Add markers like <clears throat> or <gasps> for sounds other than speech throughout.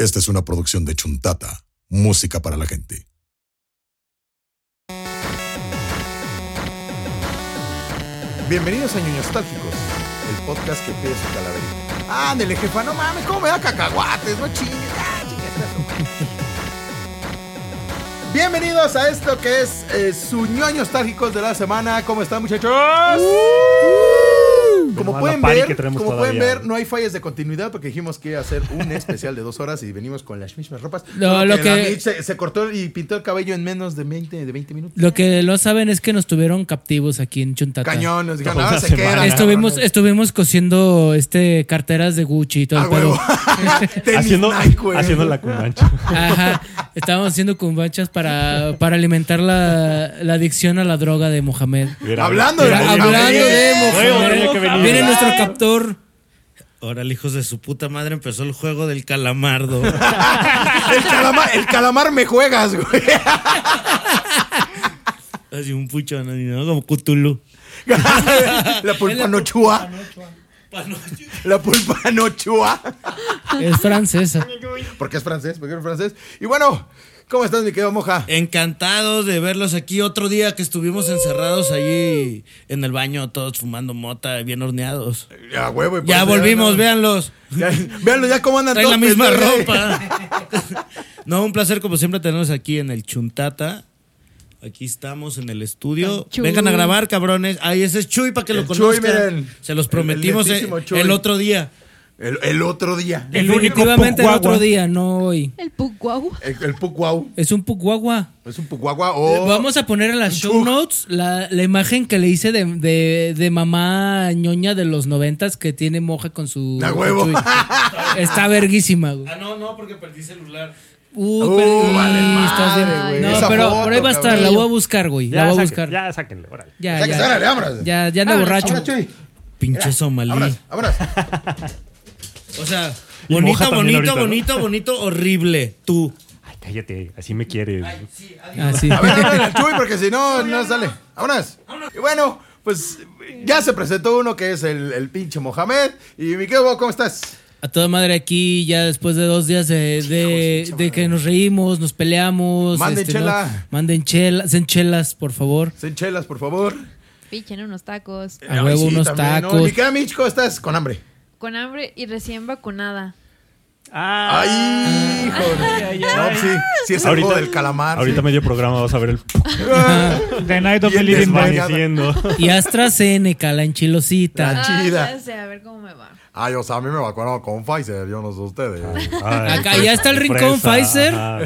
Esta es una producción de Chuntata, música para la gente. Bienvenidos a Ñoños Nostálgicos, el podcast que pide su calaverita. Ándele, jefa, no mames, ¿cómo me da cacahuates? No chingues, ya, chingues. Bienvenidos a esto que es eh, su Ñoños Nostálgicos de la semana. ¿Cómo están, muchachos? Como pueden, ver, que tenemos como pueden ver, no hay fallas de continuidad porque dijimos que iba a hacer un <laughs> especial de dos horas y venimos con las mismas ropas. No, lo que- se, se cortó y pintó el cabello en menos de 20, de 20 minutos. Lo que no saben es que nos tuvieron captivos aquí en Chuntata. Cañón, nos dijeron, Toda ah, se quedan. Estuvimos, cabrones". estuvimos cosiendo este carteras de Gucci y todo Ah, el <laughs> haciendo, Nike, haciendo la cumbancha. Ajá. Estábamos haciendo cumbachas para, para alimentar la, la adicción a la droga de Mohamed. Mira, Hablando de Mira, Mohamed. hablando de Luego tenía que Mohamed. Viene nuestro captor. Órale, hijos de su puta madre, empezó el juego del calamardo. <laughs> El calamar, el calamar me juegas, güey. Así un pucho, ¿no? ¿no? Como Cthulhu. <laughs> La pulpa nochua. La pulpa nochua. Es francesa. Porque es francés, porque es francés. Y bueno, ¿cómo estás, mi querido Moja? Encantados de verlos aquí otro día que estuvimos encerrados allí en el baño, todos fumando mota, bien horneados. Ya, huevo. Ya volvimos, no- véanlos. Ya, véanlo ya cómo andan Traen la todos misma pendejos. ropa. <laughs> No, un placer como siempre tenerlos aquí en el Chuntata. Aquí estamos en el estudio. Chuy. Vengan a grabar, cabrones. Ay, ese es Chuy para que lo El Chuy, conozcan. miren. Se los prometimos el el otro día. El, el otro día. El único Definitivamente el pucuagua. otro día, no hoy. El Pucuau. El, el pucuau. Es un pucuagua. Es un pucuagua o... Vamos a poner en las show Chug. notes la, la imagen que le hice de, de, de mamá ñoña de los noventas que tiene moja con su. A huevo. su- <laughs> Está verguísima, güey. Ah, no, no, porque perdí celular. Uh, Uh, pero- vale y madre, güey. No, Esa pero foto, por ahí va a estar, cabrón. la voy a buscar, güey. La voy a buscar. ya sáquenle, órale. Ya, Sáquese, ya. órale, vámonos. Ya, ya anda Vámonos, borracho. Pinche somalí. Vámonos, vámonos. O sea, Y bonito, bonito, ahorita, ¿no? bonito, bonito, horrible. Tú. Ay, cállate, así me quieres. Ah, sí. A ver, háblale al Chuy porque si no, <laughs> no sale. Vámonos. Y bueno, pues ya se presentó uno que es el, el pinche Mohamed. Y mi querido, ¿cómo estás? A toda madre aquí, ya después de dos días de, de, de que nos reímos, nos peleamos. este, Manden ¿no? chela. Manden chelas, en chelas, por favor. Sin chelas, por favor. Pichen unos tacos. A Ay, huevo sí, unos también, ¿no? tacos. Querida Mitch, ¿cómo estás? Con hambre. Con hambre y recién vacunada. Ah, Ay, hijo. ay, No, ay. sí, sí es Ahorita- del calamar. Ahorita sí. medio programa vas a ver el <laughs> The Night of the Living. Y AstraZeneca, la enchilosita. La chida. Ah, ya sé, a ver cómo me va. Ay, o sea, a mí me vacunaron con Pfizer, yo no sé ustedes. Ay, Acá ya está el rincón fresa, Pfizer. Ah,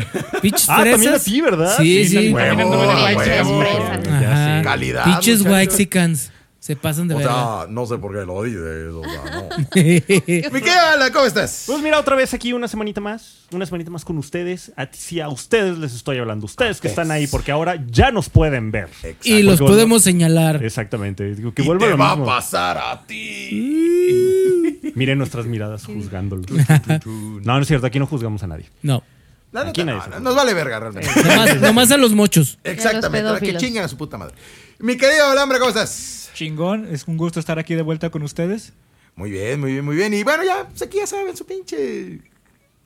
también a ti, ¿verdad? Sí, sí. Huevo, huevo. Huevo. Calidad, Pinches muchachos. Se pasan de O verdad. sea, no sé por qué lo dices, o sea, no. <laughs> <laughs> ¿cómo estás? Pues mira, otra vez aquí una semanita más. Una semanita más con ustedes. A, sí, a ustedes les estoy hablando. Ustedes que están ahí, porque ahora ya nos pueden ver. y los Porque podemos señalar. Exactamente. Digo, que Y vuelva te lo va mismo. a pasar a ti. <laughs> Miren nuestras miradas juzgándolos. No, no es cierto. Aquí no juzgamos a nadie. No. No, no, juzga. nos vale verga realmente. Nomás, nomás a los mochos. Exactamente, la que pedófilos. chinguen a su puta madre. Mi querido Alambre, ¿cómo estás? Chingón, es un gusto estar aquí de vuelta con ustedes. Muy bien, muy bien, muy bien. Y bueno, ya, pues aquí ya saben su pinche.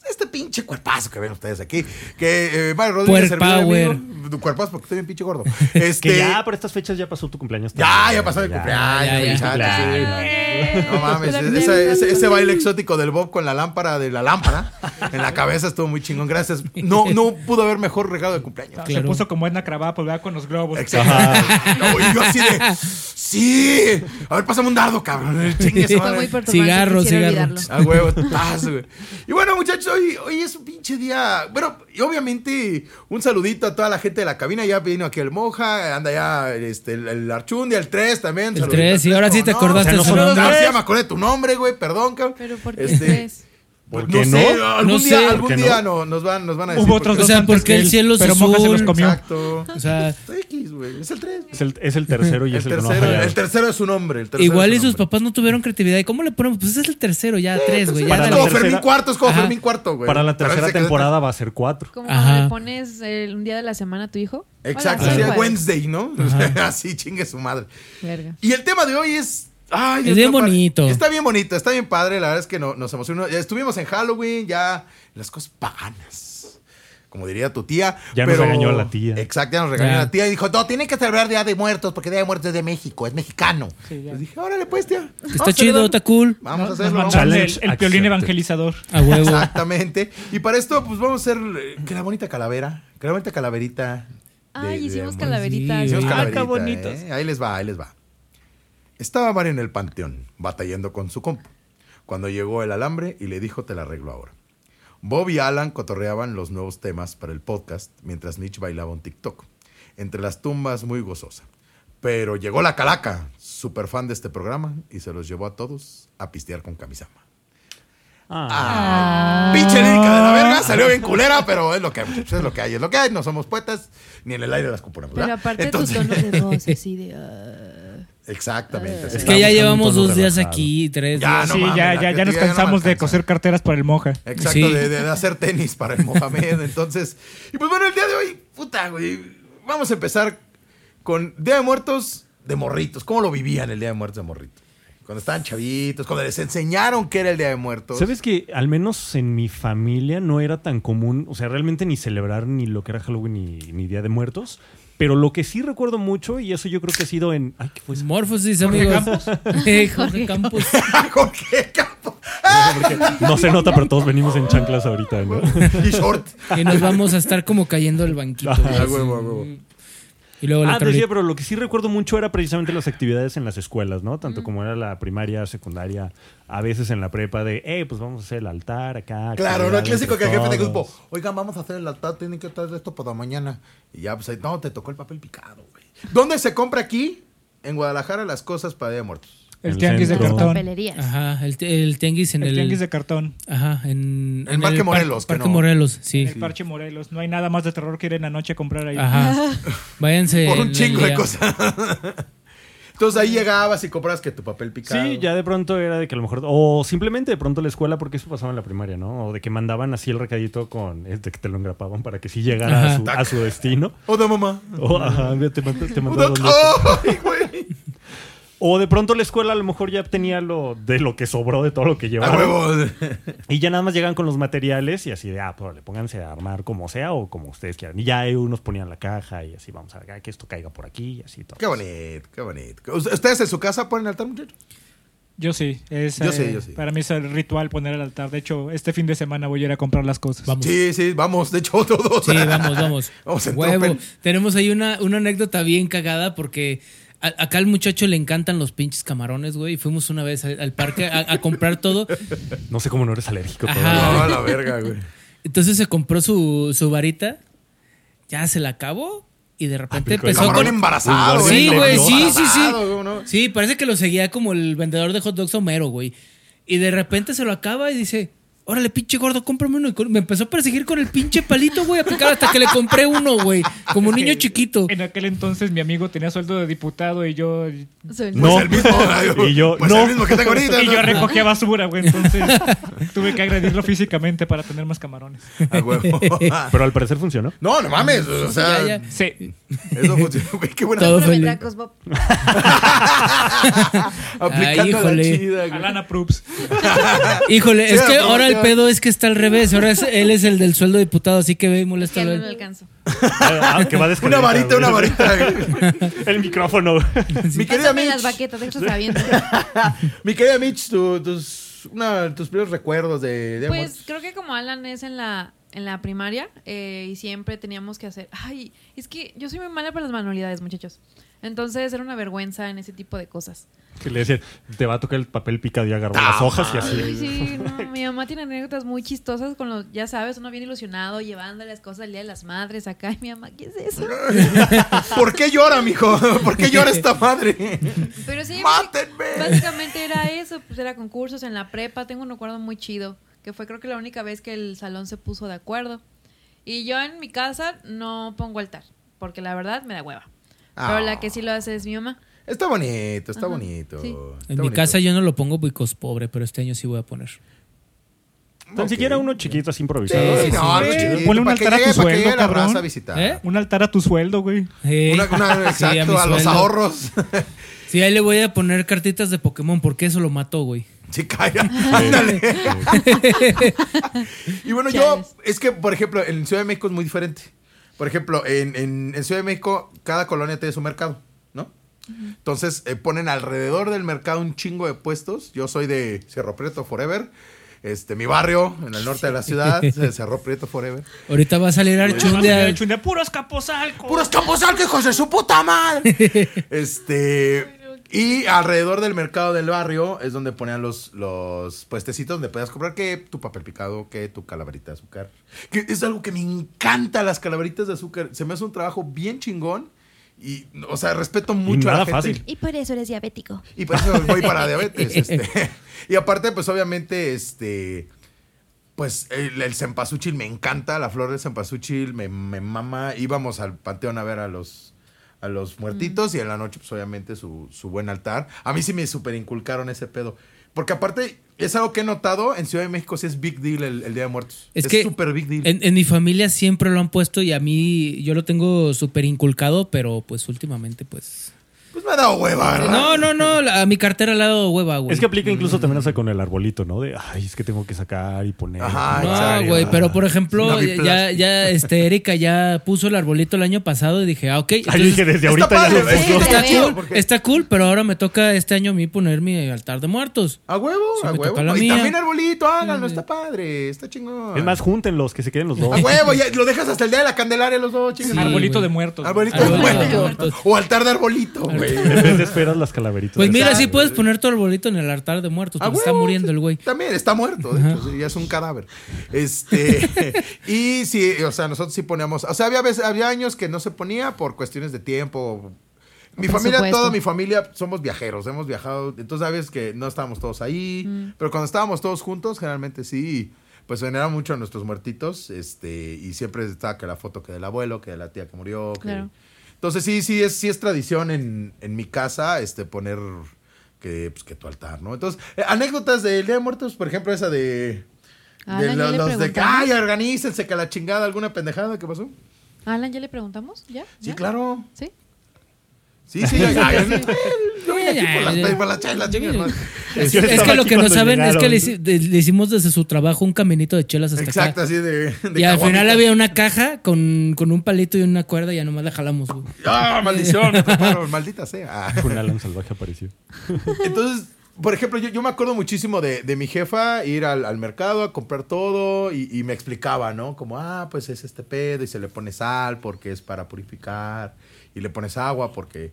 Este pinche cuerpazo que ven ustedes aquí. Que eh, Mario Rodríguez. Puerpower. servidor amigo, Tu cuerpazo porque estoy bien pinche gordo. Este. <laughs> Que ya por estas fechas ya pasó tu cumpleaños. Ya, también. ya pasó mi cumpleaños. ya, ya. Cumpleaños. No mames, ese, ese- ese baile exótico del Bob con la lámpara de la lámpara en la cabeza estuvo muy chingón. Gracias. No, no pudo haber mejor regalo de cumpleaños. Se Claro. puso como Edna Krabappel, ¿verdad? Con los globos. Exacto. No, y yo así de. ¡Sí! A ver, pásame un dardo, cabrón. Chingue Fue muy. Cigarro, cigarro. olvidarlo. Ah, huevo, güey. Y bueno, muchachos, hoy, hoy es un pinche día. Bueno, y obviamente, un saludito a toda la gente de la cabina. Ya vino aquí el Moja, anda ya este, el, el el 3 también. El 3, y ahora sí te acordaste de no, no, no, no, me acordé de tu nombre, güey, perdón, cabrón. Pero ¿por qué este, 3? ¿Por qué sé, no? algún No día, sé. algún ¿Por qué día no? no, nos, van, nos van a decir. Hubo otros. O sea, porque que el cielo se pero Moja se los comió. Exacto. O sea, <laughs> X, güey, es el 3. Es el, es el tercero y El es el que no el tercero es su nombre. el igual es y su sus nombre. papás no tuvieron creatividad. ¿Y cómo le ponemos? Pues es el tercero, ya tres, güey. Es como Fermín Cuarto, es como Ajá. Fermín Cuarto, güey. Para la tercera que- temporada va a ser cuatro. Como cuando le pones el- un día de la semana a tu hijo. Exacto, sería. Wednesday, ¿no? <laughs> Así chingue su madre. Verga. Y el tema de hoy es Ay, Es bien padre. bonito. Está bien bonito, está bien padre. La verdad es que no, nos emocionó. Ya estuvimos en Halloween, ya las cosas paganas. Como diría tu tía. Ya nos regañó la tía. Exacto, ya nos regañó Ya. la tía y dijo: No, tienen que celebrar Día de Muertos porque Día de Muertos es de México, es mexicano. Les dije: Órale, pues, tía. Está chido, está cool. Vamos a hacerlo. vamos Challenge el, el piolín evangelizador. A huevo. Exactamente. Y para esto, pues vamos a hacer eh, que la bonita calavera. Que la bonita calaverita. de- Ay, de hicimos amor. calaveritas. Hicimos Ah, qué bonitos. ¿eh? Ahí les va, ahí les va. Estaba Mario en el panteón, batallando con su compu. Cuando llegó el alambre y le dijo, te la arreglo ahora. Bob y Alan cotorreaban los nuevos temas para el podcast mientras Mitch bailaba un TikTok. Entre las tumbas muy gozosa. Pero llegó la calaca, súper fan de este programa, y se los llevó a todos a pistear con camisama. Ah. Pinche lírica de la verga, salió bien culera, pero es lo que hay, muchachos, es lo que hay, es lo que hay, no somos poetas, ni en el aire las cuponemos. Pero aparte Entonces- tu tono de voz <laughs> así de... ah. Exactamente. Es así. que ya llevamos dos días relajado. aquí, tres Ya, días. no sí, mames, ya, ya, ya nos no cansamos de coser carteras para el moja. Exacto, Sí. de, de hacer tenis para el Mohamed. Entonces, y pues bueno, el día de hoy, puta, güey, vamos a empezar con Día de Muertos de morritos. ¿Cómo lo vivían el Día de Muertos de morritos? Cuando estaban chavitos, cuando les enseñaron qué era el Día de Muertos. ¿Sabes que al menos en mi familia no era tan común, o sea, realmente ni celebrar ni lo que era Halloween ni, ni Día de Muertos? Pero lo que sí recuerdo mucho, y eso yo creo que ha sido en... Ay, ¿qué fue eso? Morfosis, amigos. <laughs> Eh, <laughs> Jorge Campos. Jorge Campos. No se nota, pero todos venimos en chanclas ahorita, ¿no? Y short. Y nos vamos a estar como cayendo el banquito. Güey. Ah, huevo, huevo. Y luego Ah, decía, pero lo que sí recuerdo mucho era precisamente las actividades en las escuelas, ¿no? Tanto como era la primaria, secundaria, a veces en la prepa de, eh, pues vamos a hacer el altar acá. Claro, no actividades clásico que el jefe de grupo, oigan, vamos a hacer el altar, tienen que traer esto para mañana. Y ya, pues, ahí, no, te tocó el papel picado, güey. ¿Dónde se compra aquí? En Guadalajara las cosas para Día de Muertos. El El tianguis de cartón. Papelerías. Ajá, el, el tianguis en El el. tianguis de cartón. Ajá, en. En Parque par- Morelos, que Parque no. Morelos, sí. En el Parche Morelos. No hay nada más de terror que ir en la noche a comprar ahí. Ajá. <laughs> Váyanse. Por un chingo de cosas. <laughs> Entonces ahí llegabas y comprabas que tu papel picado. Sí, ya de pronto era de que a lo mejor, o simplemente de pronto la escuela, porque eso pasaba en la primaria, ¿no? O de que mandaban así el recadito con, este que te lo engrapaban para que sí llegara a su, a su destino. O de mamá. O, ajá, te, te O mandaban de-. ¡Ay, güey! O de pronto la escuela a lo mejor ya tenía lo de lo que sobró de todo lo que huevo. Y ya nada más llegan con los materiales y así de, ah, pues le pónganse a armar como sea o como ustedes quieran. Y ya unos ponían la caja y así vamos a ver que esto caiga por aquí y así todo. Qué bonito, qué bonito. ¿Ustedes en su casa ponen altar, muchachos? Yo sí. Es, Yo sí, eh, yo sí. Para mí es el ritual poner el altar. De hecho, este fin de semana voy a ir a comprar las cosas. Vamos. Sí, sí, vamos. De hecho, <laughs> otros dos. Sí, vamos, vamos. Vamos Huevo. Tenemos ahí una, una anécdota bien cagada porque a- acá al muchacho le encantan los pinches camarones, güey. Y fuimos una vez al, al parque a, a comprar todo. No sé cómo no eres alérgico. No, a la verga, güey. Entonces se compró su, su varita, ya se la acabó y de repente Aplicó el empezó Camarón con... embarazado. Sí, güey, sí, sí, sí. Güey. Sí, parece que lo seguía como el vendedor de hot dogs Homero, güey. Y de repente se lo acaba y dice, órale, pinche gordo, cómprame uno. Y me empezó a perseguir con el pinche palito, güey, a picar hasta que le compré uno, güey. Como niño chiquito. En aquel entonces mi amigo tenía sueldo de diputado y yo Soy- No. Pues el mismo. <laughs> Y yo, pues no. el mismo que tengo ahorita. <laughs> y yo recogía basura, güey. Entonces <laughs> tuve que agredirlo físicamente para tener más camarones. A huevo. Pero al parecer funcionó. No, no mames. O sea, Ya, ya. Sí. Eso funciona. Güey, qué buena. Todo feliz. tacos, Bob. <laughs> Aplicando Ay, la híjole. chida, güey. Alana. <laughs> Híjole, Sí, es que ahora el pedo es que está al revés. Ahora es- él es el del sueldo diputado, así que ve y molesta Que a no me alcanzo. Ah, que va a Una varita, una varita. güey. <laughs> El micrófono. Mi querida Pásame las Mitch. baquetas. Mi querida Mitch, tu- tus, una, tus primeros recuerdos de, de Pues creo que como Alan es en la, en la primaria eh, y siempre teníamos que hacer... Ay, es que yo soy muy mala para las manualidades, muchachos. Entonces era una vergüenza en ese tipo de cosas. Que le decían, te va a tocar el papel picado y agarró Ah, las hojas y Ay, así. sí, no, mi mamá tiene anécdotas muy chistosas con los, ya sabes, uno bien ilusionado llevando las cosas al Día de las Madres acá y mi mamá, ¿qué es eso? <laughs> ¿Por qué llora, mijo? ¿Por qué llora esta madre? Pero sí, ¡Mátenme! básicamente era eso, pues era concursos en la prepa, tengo un recuerdo muy chido, que fue creo que la única vez que el salón se puso de acuerdo. Y yo en mi casa no pongo altar, porque la verdad me da hueva. Pero Ah. la que sí lo hace es mi mamá. Está bonito, está Ajá, bonito. sí. Está En mi bonito. casa yo no lo pongo porque es pobre, pero este año sí voy a poner. Tan siquiera uno chiquito así Sí, improvisado. sí, no, algo chiquito, Ponle un altar a llegue- tu sueldo, cabrón. raza a visitar. ¿Eh? Un altar a tu sueldo, güey. Una, una- <laughs> sí, a mi exacto, a los ahorros. Sí, ahí le voy a poner cartitas de Pokémon porque eso lo mató, güey. Sí, calla. <laughs> Ándale. y bueno, yo, es que, por ejemplo, en Ciudad de México es muy diferente. Por ejemplo, en, en- en Ciudad de México, cada colonia tiene su mercado, ¿no? Entonces, eh, ponen alrededor del mercado un chingo de puestos. Yo soy de Cerro Prieto Forever. Este, mi barrio, en el norte de la ciudad, Cerro Prieto Forever. Ahorita va a salir Archundia. de puros capozalcos. ¡Puros capozal, hijos de su puta madre! <laughs> este. Y alrededor del mercado del barrio es donde ponían los, los puestecitos donde podías comprar que tu papel picado, que tu calaverita de azúcar. Que es algo que me encanta, las calaveritas de azúcar. Se me hace un trabajo bien chingón. Y, o sea, respeto mucho a la nada gente. fácil. Y por eso eres diabético. Y por eso voy para diabetes. <laughs> este. Y aparte, pues obviamente, este. Pues el, el cempasúchil me encanta, la flor de cempasúchil me, me mama. Íbamos al panteón a ver a los, a los muertitos y en la noche, pues obviamente su, su buen altar. A mí sí me super inculcaron ese pedo. Porque aparte, es algo que he notado, en Ciudad de México sí es big deal el, el Día de Muertos. Es Es que súper big deal. En, en mi familia siempre lo han puesto y a mí yo lo tengo súper inculcado, pero pues últimamente pues... Pues me ha dado hueva, ¿verdad? No, no, no, la- a mi cartera le ha dado hueva, güey. Es que aplica incluso también hasta con el arbolito, ¿no? De, ay, es que tengo que sacar y poner. Ajá, No, exacto. güey, pero por ejemplo, ya, ya, este, Erika ya puso el arbolito el año pasado y dije, ah, ok. Ay, entonces- dije, desde Está ahorita padre, ya lo puso. Está cool, porque- está cool, pero ahora me toca este año a mí poner mi altar de muertos. A huevo, Sí, a huevo. y también arbolito, háganlo, está padre, está chingón. Es más, júntenlos, que se queden los dos. A huevo, ya lo dejas hasta el día de la Candelaria los dos. Sí, Arbolito güey. de muertos. Arbolito Arbolito de muertos. O altar de arbolito, güey. <laughs> En vez de esferas, las calaveritas. Pues mira, sí puedes poner tu arbolito en el altar de muertos, A porque está huevo, muriendo el güey. También está muerto, de hecho, sí, ya es un cadáver. Este, <laughs> y sí, o sea, nosotros sí poníamos, o sea, había veces, había años que no se ponía por cuestiones de tiempo. Mi Por familia, supuesto. toda mi familia somos viajeros, hemos viajado, entonces sabes que no estábamos todos ahí, Mm. pero cuando estábamos todos juntos, generalmente sí, pues veneraban mucho a nuestros muertitos, este, y siempre estaba que la foto que del abuelo, que de la tía que murió, que- Claro. Entonces sí, sí es, sí es tradición en, en mi casa, este, poner que, pues, que tu altar, ¿no? Entonces, eh, anécdotas del Día de Muertos, por ejemplo, esa de, Alan, de ¿ya los, de que, ay, organícense, que la chingada, alguna pendejada, ¿qué pasó? Alan, ¿ya le preguntamos? ¿Ya? Sí, ¿Ya? claro. ¿Sí? Sí, sí, ay, ay, <laughs> <laughs> Es, que lo que no saben es que le, hicimos desde su trabajo un caminito de chelas hasta Exacto, acá. así de, de Y al final había una caja con, con un palito y una cuerda y ya nomás la jalamos, güey. <laughs> ¡Ah, maldición! <laughs> maldita sea. Un Alan salvaje apareció. Entonces, por ejemplo, yo, yo me acuerdo muchísimo de, de mi jefa ir al, al mercado a comprar todo y, y me explicaba, ¿no? Como, ah, pues es este pedo y se le pone sal porque es para purificar y le pones agua porque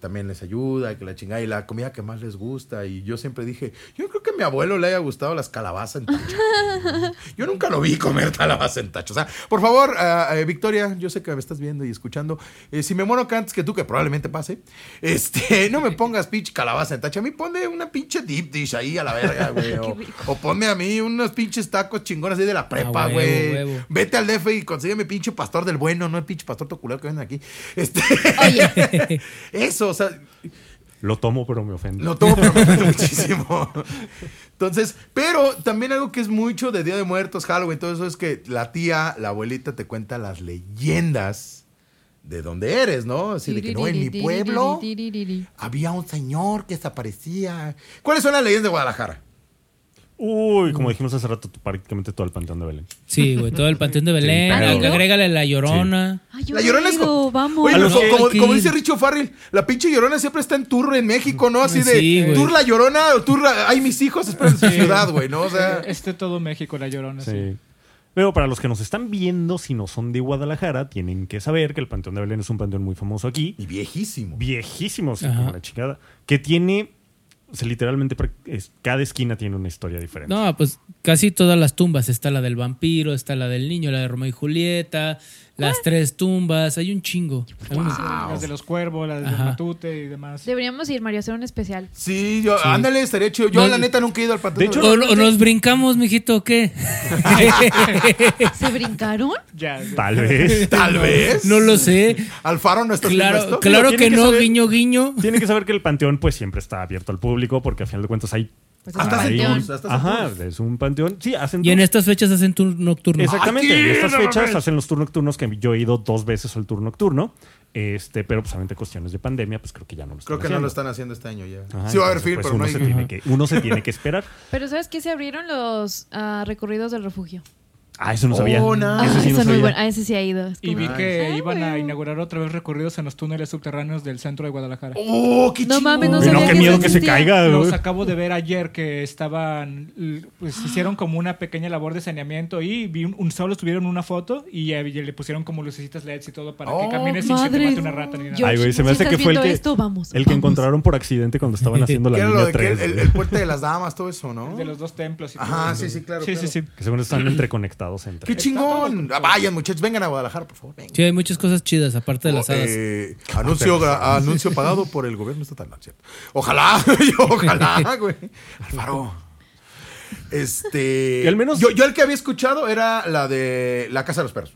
también les ayuda que la chingada y la comida que más les gusta. Y yo siempre dije, yo creo que a mi abuelo le haya gustado las calabazas en tacho. <laughs> Yo nunca lo vi comer calabaza en tacho. O sea, por favor, ah, eh, Victoria, yo sé que me estás viendo y escuchando. eh, si me muero acá antes que tú, que probablemente pase, <laughs> este, no me pongas pinche calabaza en tacho. A mí ponme una pinche deep dish ahí a la verga, güey. <laughs> o, o ponme a mí unos pinches tacos chingones ahí de la prepa, güey. Vete al DF y consígueme pinche pastor del bueno, no el pinche pastor toculero que venden aquí. Este, Oye, eso, o sea, Lo tomo, pero me ofende. lo tomo, pero me <laughs> ofende muchísimo. Entonces, pero también algo que es mucho de Día de Muertos, Halloween, todo eso es que la tía, la abuelita te cuenta las leyendas de donde eres, ¿no? Así de que no, en mi pueblo había un señor que desaparecía. ¿Cuáles son las leyendas de Guadalajara? Uy, como dijimos hace rato, prácticamente todo el panteón de Belén. Sí, güey, todo el panteón de Belén. pero- y agrégale la llorona. Ay, yo La no llorona es ido, co- vamos. Oye, como, como dice Richo Farrell, la pinche llorona siempre está en tour en México, ¿no? Así de Sí, tour la llorona o tour la- ay mis hijos esperan en su ciudad, güey, ¿no? O sea, Este todo México, la llorona. Sí. Sí. Pero para los que nos están viendo, si no son de Guadalajara, tienen que saber que el Panteón de Belén es un panteón muy famoso aquí. y viejísimo. Viejísimo, sí, Ajá. como la chingada. Que tiene, o sea, literalmente, cada esquina tiene una historia diferente. No, pues casi todas las tumbas. Está la del vampiro, está la del niño, la de Romeo y Julieta, las tres tumbas. Hay un chingo. Las de los cuervos, las del Ajá. matute y demás. Deberíamos ir, Mario, a hacer un especial. Sí, yo, ándale, estaría chido. Yo, No, la neta, nunca he ido al panteón. de hecho, O, o nos brincamos, mijito, ¿o qué? ¿Se brincaron? <laughs> Ya. Tal vez. Tal vez. No lo sé. Alfaro no está Claro, esto. claro que que no, saber- guiño, guiño. Tienen que saber que el panteón pues siempre está abierto al público porque a final de cuentas hay Pues es Hasta hacen tours, hasta Ajá, tours. es un panteón. Sí, hacen Y en estas fechas hacen tour nocturno. Exactamente, en estas no fechas hacen los tours nocturnos que yo he ido dos veces al tour nocturno. Este, pero pues obviamente cuestiones de pandemia, pues creo que ya no lo están Creo que no lo están haciendo este año ya. Ajá, sí va a haber film, pues, pero no uno hay se tiene que Uno se tiene que <laughs> esperar. Pero ¿sabes qué? Se abrieron los ah, recorridos del refugio. Ah, eso no sabía. Oh, no. Ah, sí no muy sabía. buenos. Ah, ese sí ha ido. Es Y vi que Ah, iban a inaugurar otra vez recorridos en los túneles subterráneos del centro de Guadalajara. ¡Oh, qué No chingón! mames, no sabía no, qué que miedo eso que se caiga. Los güey. acabo de ver ayer que estaban, pues <gasps> hicieron como una pequeña labor de saneamiento y vi un, un- solo tuvieron una foto y, y le pusieron como lucecitas LEDs y todo para Oh, que camines sin que te mate una rata ni nada. Yo- Ay, güey, se me hace que fue el que, esto, vamos, el que vamos. encontraron por accidente cuando estaban <laughs> haciendo la ¿Qué era lo línea de que 3. el, puente de las damas, todo eso, ¿no? <laughs> de los dos templos y todo Ajá, eso. sí, sí, claro, Sí, sí, sí. Que según están <clears throat> entre. ¡Qué chingón! Ah, Vayan, muchachos, vengan a Guadalajara, por favor. Vengan. Sí, hay muchas cosas chidas, aparte de las Oh, hadas. eh, anuncio, gra- anuncio pagado <laughs> por el gobierno estatal, ¿no es cierto? Ojalá, <laughs> ojalá, <laughs> güey. Alfaro. Este. Y al menos- Yo, yo el que había escuchado era la de La Casa de los Perros.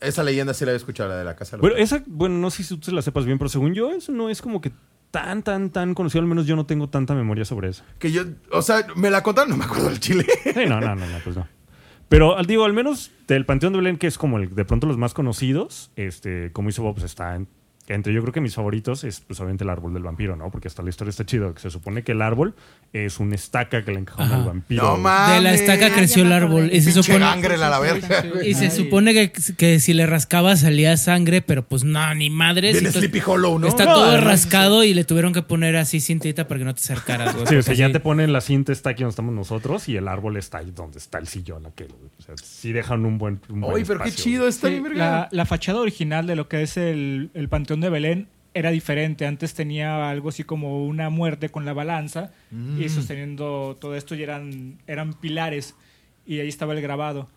Esa leyenda sí la había escuchado, la de La Casa de los Bueno, Perros. esa, bueno, no sé si tú se la sepas bien, pero según yo, eso no es como que tan, tan, tan conocido. Al menos yo no tengo tanta memoria sobre eso. Que yo, o sea, me la contaron, no me acuerdo del chile. Sí, no, no, no, no, pues no. Pero al digo, al menos del Panteón de Belén, que es como el, de pronto los más conocidos, este, como hizo Bob, pues está en- entre yo creo que mis favoritos es pues obviamente el árbol del vampiro, ¿no? Porque hasta la historia está chido, que se supone que el árbol es una estaca que le encajan al vampiro. No mames. De la estaca Ah, creció el árbol. Y se supone, gangrel a la verga. y se supone que, que si le rascaba salía sangre, pero pues no, ni madre. Viene Sleepy Hollow, ¿no? Está No, todo rascado y le tuvieron que poner así cintita para que no te acercaras. güey, Sí, o sea, ya te ponen la cinta está aquí donde estamos nosotros y el árbol está ahí donde está el sillón aquel. O sea, sí dejan un buen, un buen pero qué chido, está Sí, la, la fachada original de lo que es el, el Panteón de Belén era diferente. Antes tenía algo así como una muerte con la balanza Mm. y sosteniendo todo esto y eran, eran pilares y ahí estaba el grabado.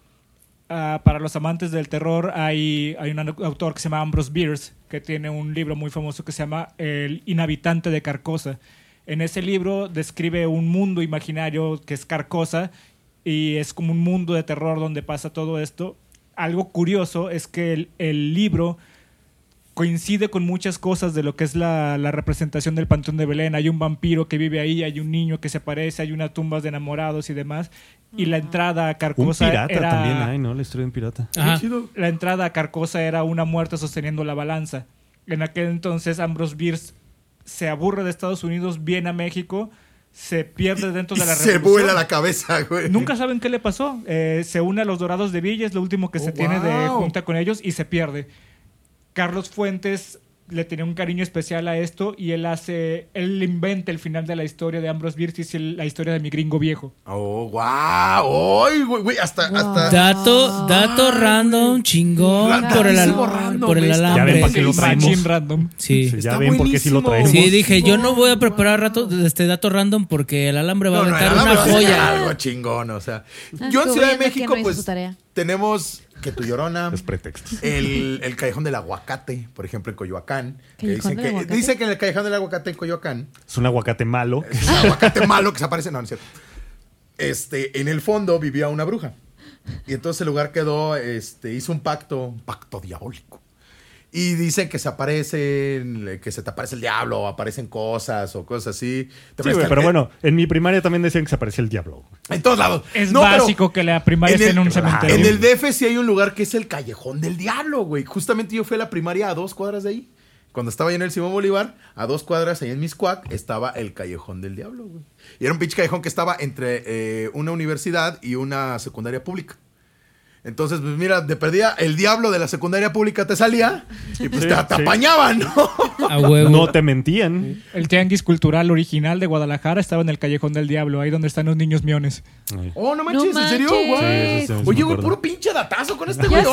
Ah, para los amantes del terror hay, hay un autor que se llama Ambrose Bierce que tiene un libro muy famoso que se llama El inhabitante de Carcosa. En ese libro describe un mundo imaginario que es Carcosa y es como un mundo de terror donde pasa todo esto. Algo curioso es que el, el libro coincide con muchas cosas de lo que es la, la representación del Panteón de Belén. Hay un vampiro que vive ahí, hay un niño que se aparece, hay unas tumbas de enamorados y demás. Y la entrada a Un Carcosa pirata era... también hay, ¿no? La historia de un pirata. Ajá. La entrada a Carcosa era una muerte sosteniendo la balanza. En aquel entonces Ambrose Bierce se aburre de Estados Unidos, viene a México, se pierde dentro de la se revolución. vuela la cabeza, güey. Nunca saben qué le pasó. Eh, se une a los Dorados de Villa, es lo último que Oh, se tiene de junta con ellos y se pierde. Carlos Fuentes le tenía un cariño especial a esto y él hace, él inventa el final de la historia de Ambrose Bierce y la historia de mi gringo viejo. Oh, wow. Ay, güey, güey, hasta, hasta. Dato, dato random, chingón por el, random, por el este. Ya ven alambre. para qué lo traemos. Random. Sí. Sí, ya Está ven por qué sí lo traemos. Sí, dije, yo no voy a preparar rato, este dato random porque el alambre va a No, aventar una alambre joya. Algo chingón, o sea. Ah, Yo en Ciudad de México, no pues, su tarea. tenemos que tu llorona. Es pretexto. El, el callejón del aguacate, por ejemplo, en Coyoacán. Que ¿Callejón dicen, del que, aguacate? dicen que en el callejón del aguacate en Coyoacán Es un aguacate malo. es un aguacate malo que se aparece. No, no es cierto. Este, en el fondo vivía una bruja. Y entonces el lugar quedó, este, hizo un pacto, un pacto diabólico. Y dicen que se aparecen, que se te aparece el diablo, o aparecen cosas o cosas así. Te Sí, güey, pero bueno, en mi primaria también decían que se aparecía el diablo. En todos lados. Es No, pero básico que la primaria esté en un cementerio. En el DF sí hay un lugar que es el Callejón del Diablo, güey. Justamente yo fui a la primaria a dos cuadras de ahí. Cuando estaba ahí en el Simón Bolívar, a dos cuadras ahí en Miscuac, estaba el Callejón del Diablo, güey. Y era un pinche callejón que estaba entre eh, una universidad y una secundaria pública. Entonces, pues mira, de perdida, el diablo de la secundaria pública te salía y pues Sí, te, te sí. apañaban, ¿no? A huevo. No te mentían. El tianguis cultural original de Guadalajara estaba en el Callejón del Diablo, ahí donde están los niños miones. Ay. Oh, no manches, No ¿en serio? manches. Guau. Sí, sí, sí, sí, me Oye, güey, puro pinche datazo con este güey.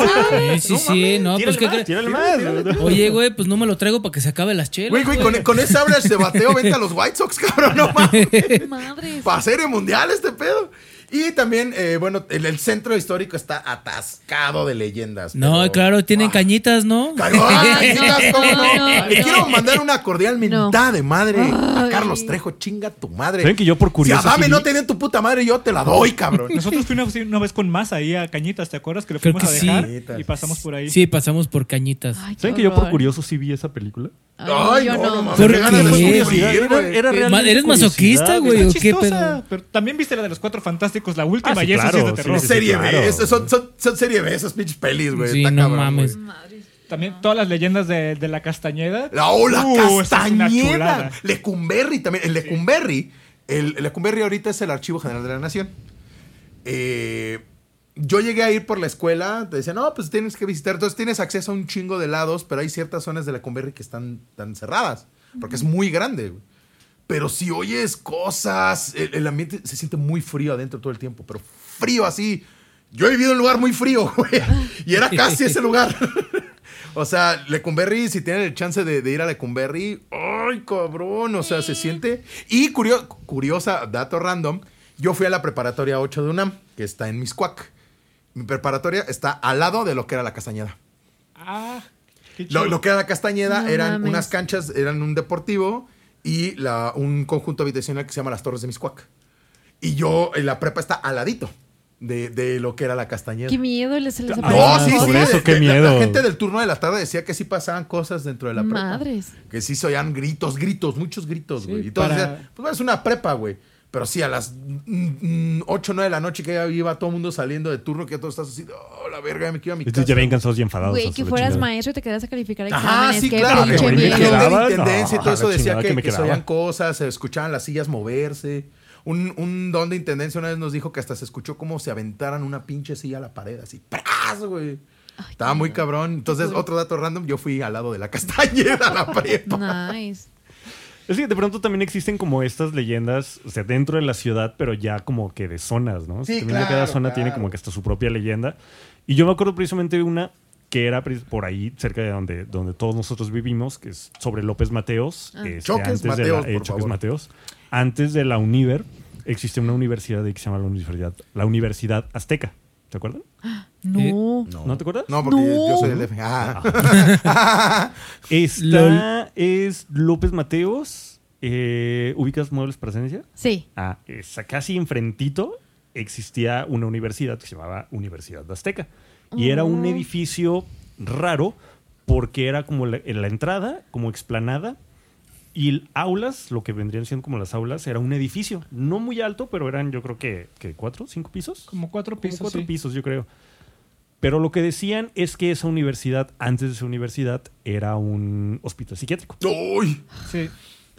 Sí, sí, sí, no, pues qué más, crees. tírale más. Oye, güey, pues no me lo traigo para que se acabe las chelas. Güey, güey, con, con ese average de bateo vente a los White Sox, cabrón, no <laughs> mames. Madres. Para serie mundial este pedo. Y también, eh, bueno, el, el centro histórico está atascado de leyendas. No, pero- claro, tienen Ah, cañitas, ¿no? <laughs> cañitas, <laughs> ¿cómo no? No, Le no. quiero mandar una cordial mentada de madre a Ay. Carlos Trejo, chinga tu madre. ¿Saben que yo por curioso Si Adame sí no tiene tu puta madre, yo te la doy, cabrón. Nosotros fuimos una vez con Masa ahí a Cañitas, ¿te acuerdas? Que lo Creo fuimos que a sí. dejar Cañitas. y pasamos por ahí. Sí, pasamos por cañitas. Ay, ¿Saben que yo por curioso sí vi esa película? Ay, yo no, no. ¿Por qué Era- era ¿Eres masoquista, curiosidad, güey? ¿O Está qué chistosa, pedo? pero también viste la de los cuatro fantásticos, la última, Ah, sí, y esa sí claro, es de sí, terror. sí, Serie claro. B, son, son, son serie B, esas pinches pelis, güey. Sí, Está no cabrón, mames. También todas las leyendas de, de la Castañeda. La ola Uh, esa es una Castañeda. chulada. Lecumberri también. El Lecumberri. El, el Lecumberri ahorita es el Archivo General de la Nación. Eh, yo llegué a ir por la escuela. Te decían, no, pues tienes que visitar. Entonces tienes acceso a un chingo de lados, pero hay ciertas zonas de Lecumberri que están, tan cerradas. Porque es muy grande, güey. Pero si oyes cosas, el, el ambiente se siente muy frío adentro todo el tiempo, pero frío así. Yo he vivido en un lugar muy frío, güey. Y era casi ese lugar. <laughs> O sea, Lecumberri, si tienen el chance de, de ir a Lecumberri, ¡ay, cabrón! O sea, se siente. Y curio- curiosa, dato random, yo fui a la preparatoria 8 de UNAM, que está en Miscuac. Mi preparatoria está al lado de lo que era la Castañeda. Ah, qué Lo, que era la Castañeda No eran mames. unas canchas, eran un deportivo y la, un conjunto habitacional que se llama Las Torres de Miscuac. Y yo, en la prepa está al ladito de, de lo que era la Castañeda. Qué miedo les se les. No, sí, sí. eso, de- qué de- la- La, miedo. gente del turno de la tarde decía que sí pasaban cosas dentro de la prepa. Madres. Que sí se oían gritos, gritos, muchos gritos, Sí, güey. y todos para- decían, pues bueno, es una prepa, güey. Pero sí, a las 8 o 9 de la noche que ya iba todo el mundo saliendo de turno, que ya todos estás así, oh, la verga, ya me quiero a mi Entonces casa. ya bien cansados y enfadados. Güey, que fueras chingada. maestro y te quedas a calificar Ajá, exámenes. sí, Qué claro. güey, me de intendencia y todo eso la decía que, que me que se oían cosas, se escuchaban las sillas moverse. Un, un don de intendencia una vez nos dijo que hasta se escuchó como se aventaran una pinche silla a la pared, así, ¡pras, güey! Estaba muy cabrón. Entonces, otro dato random, yo fui al lado de la <laughs> castañeda a la <laughs> prepa. Nice. Es que de pronto también existen como estas leyendas, o sea, dentro de la ciudad, pero ya como que de zonas, ¿no? Sí, también de cada claro, zona tiene como que hasta su propia leyenda. Y yo me acuerdo precisamente de una que era por ahí, cerca de donde, donde todos nosotros vivimos, que es sobre López Mateos. Ah. este, Choques antes de la- Mateos, eh, por Choques favor. Mateos. Antes de la Univer, existe una universidad que se llama la Universidad, la Universidad Azteca. ¿Te acuerdan? <gasps> No. ¿No, te acuerdas? No, porque No. yo soy del F. Ah. <laughs> Esta es López Mateos. eh, ¿Ubicas Muebles Presencia? Sí. Ah, esa, casi enfrentito existía una universidad que se llamaba Universidad de Azteca. Y era un Oh. edificio raro porque era como la, en la entrada, como explanada. Y el aulas, lo que vendrían siendo como las aulas, era un edificio. No muy alto, pero eran yo creo que, que cuatro, cinco pisos. Como cuatro Como pisos. cuatro sí. pisos, yo creo. Pero lo que decían es que esa universidad, antes de esa universidad, era un hospital psiquiátrico. ¡Uy! Sí.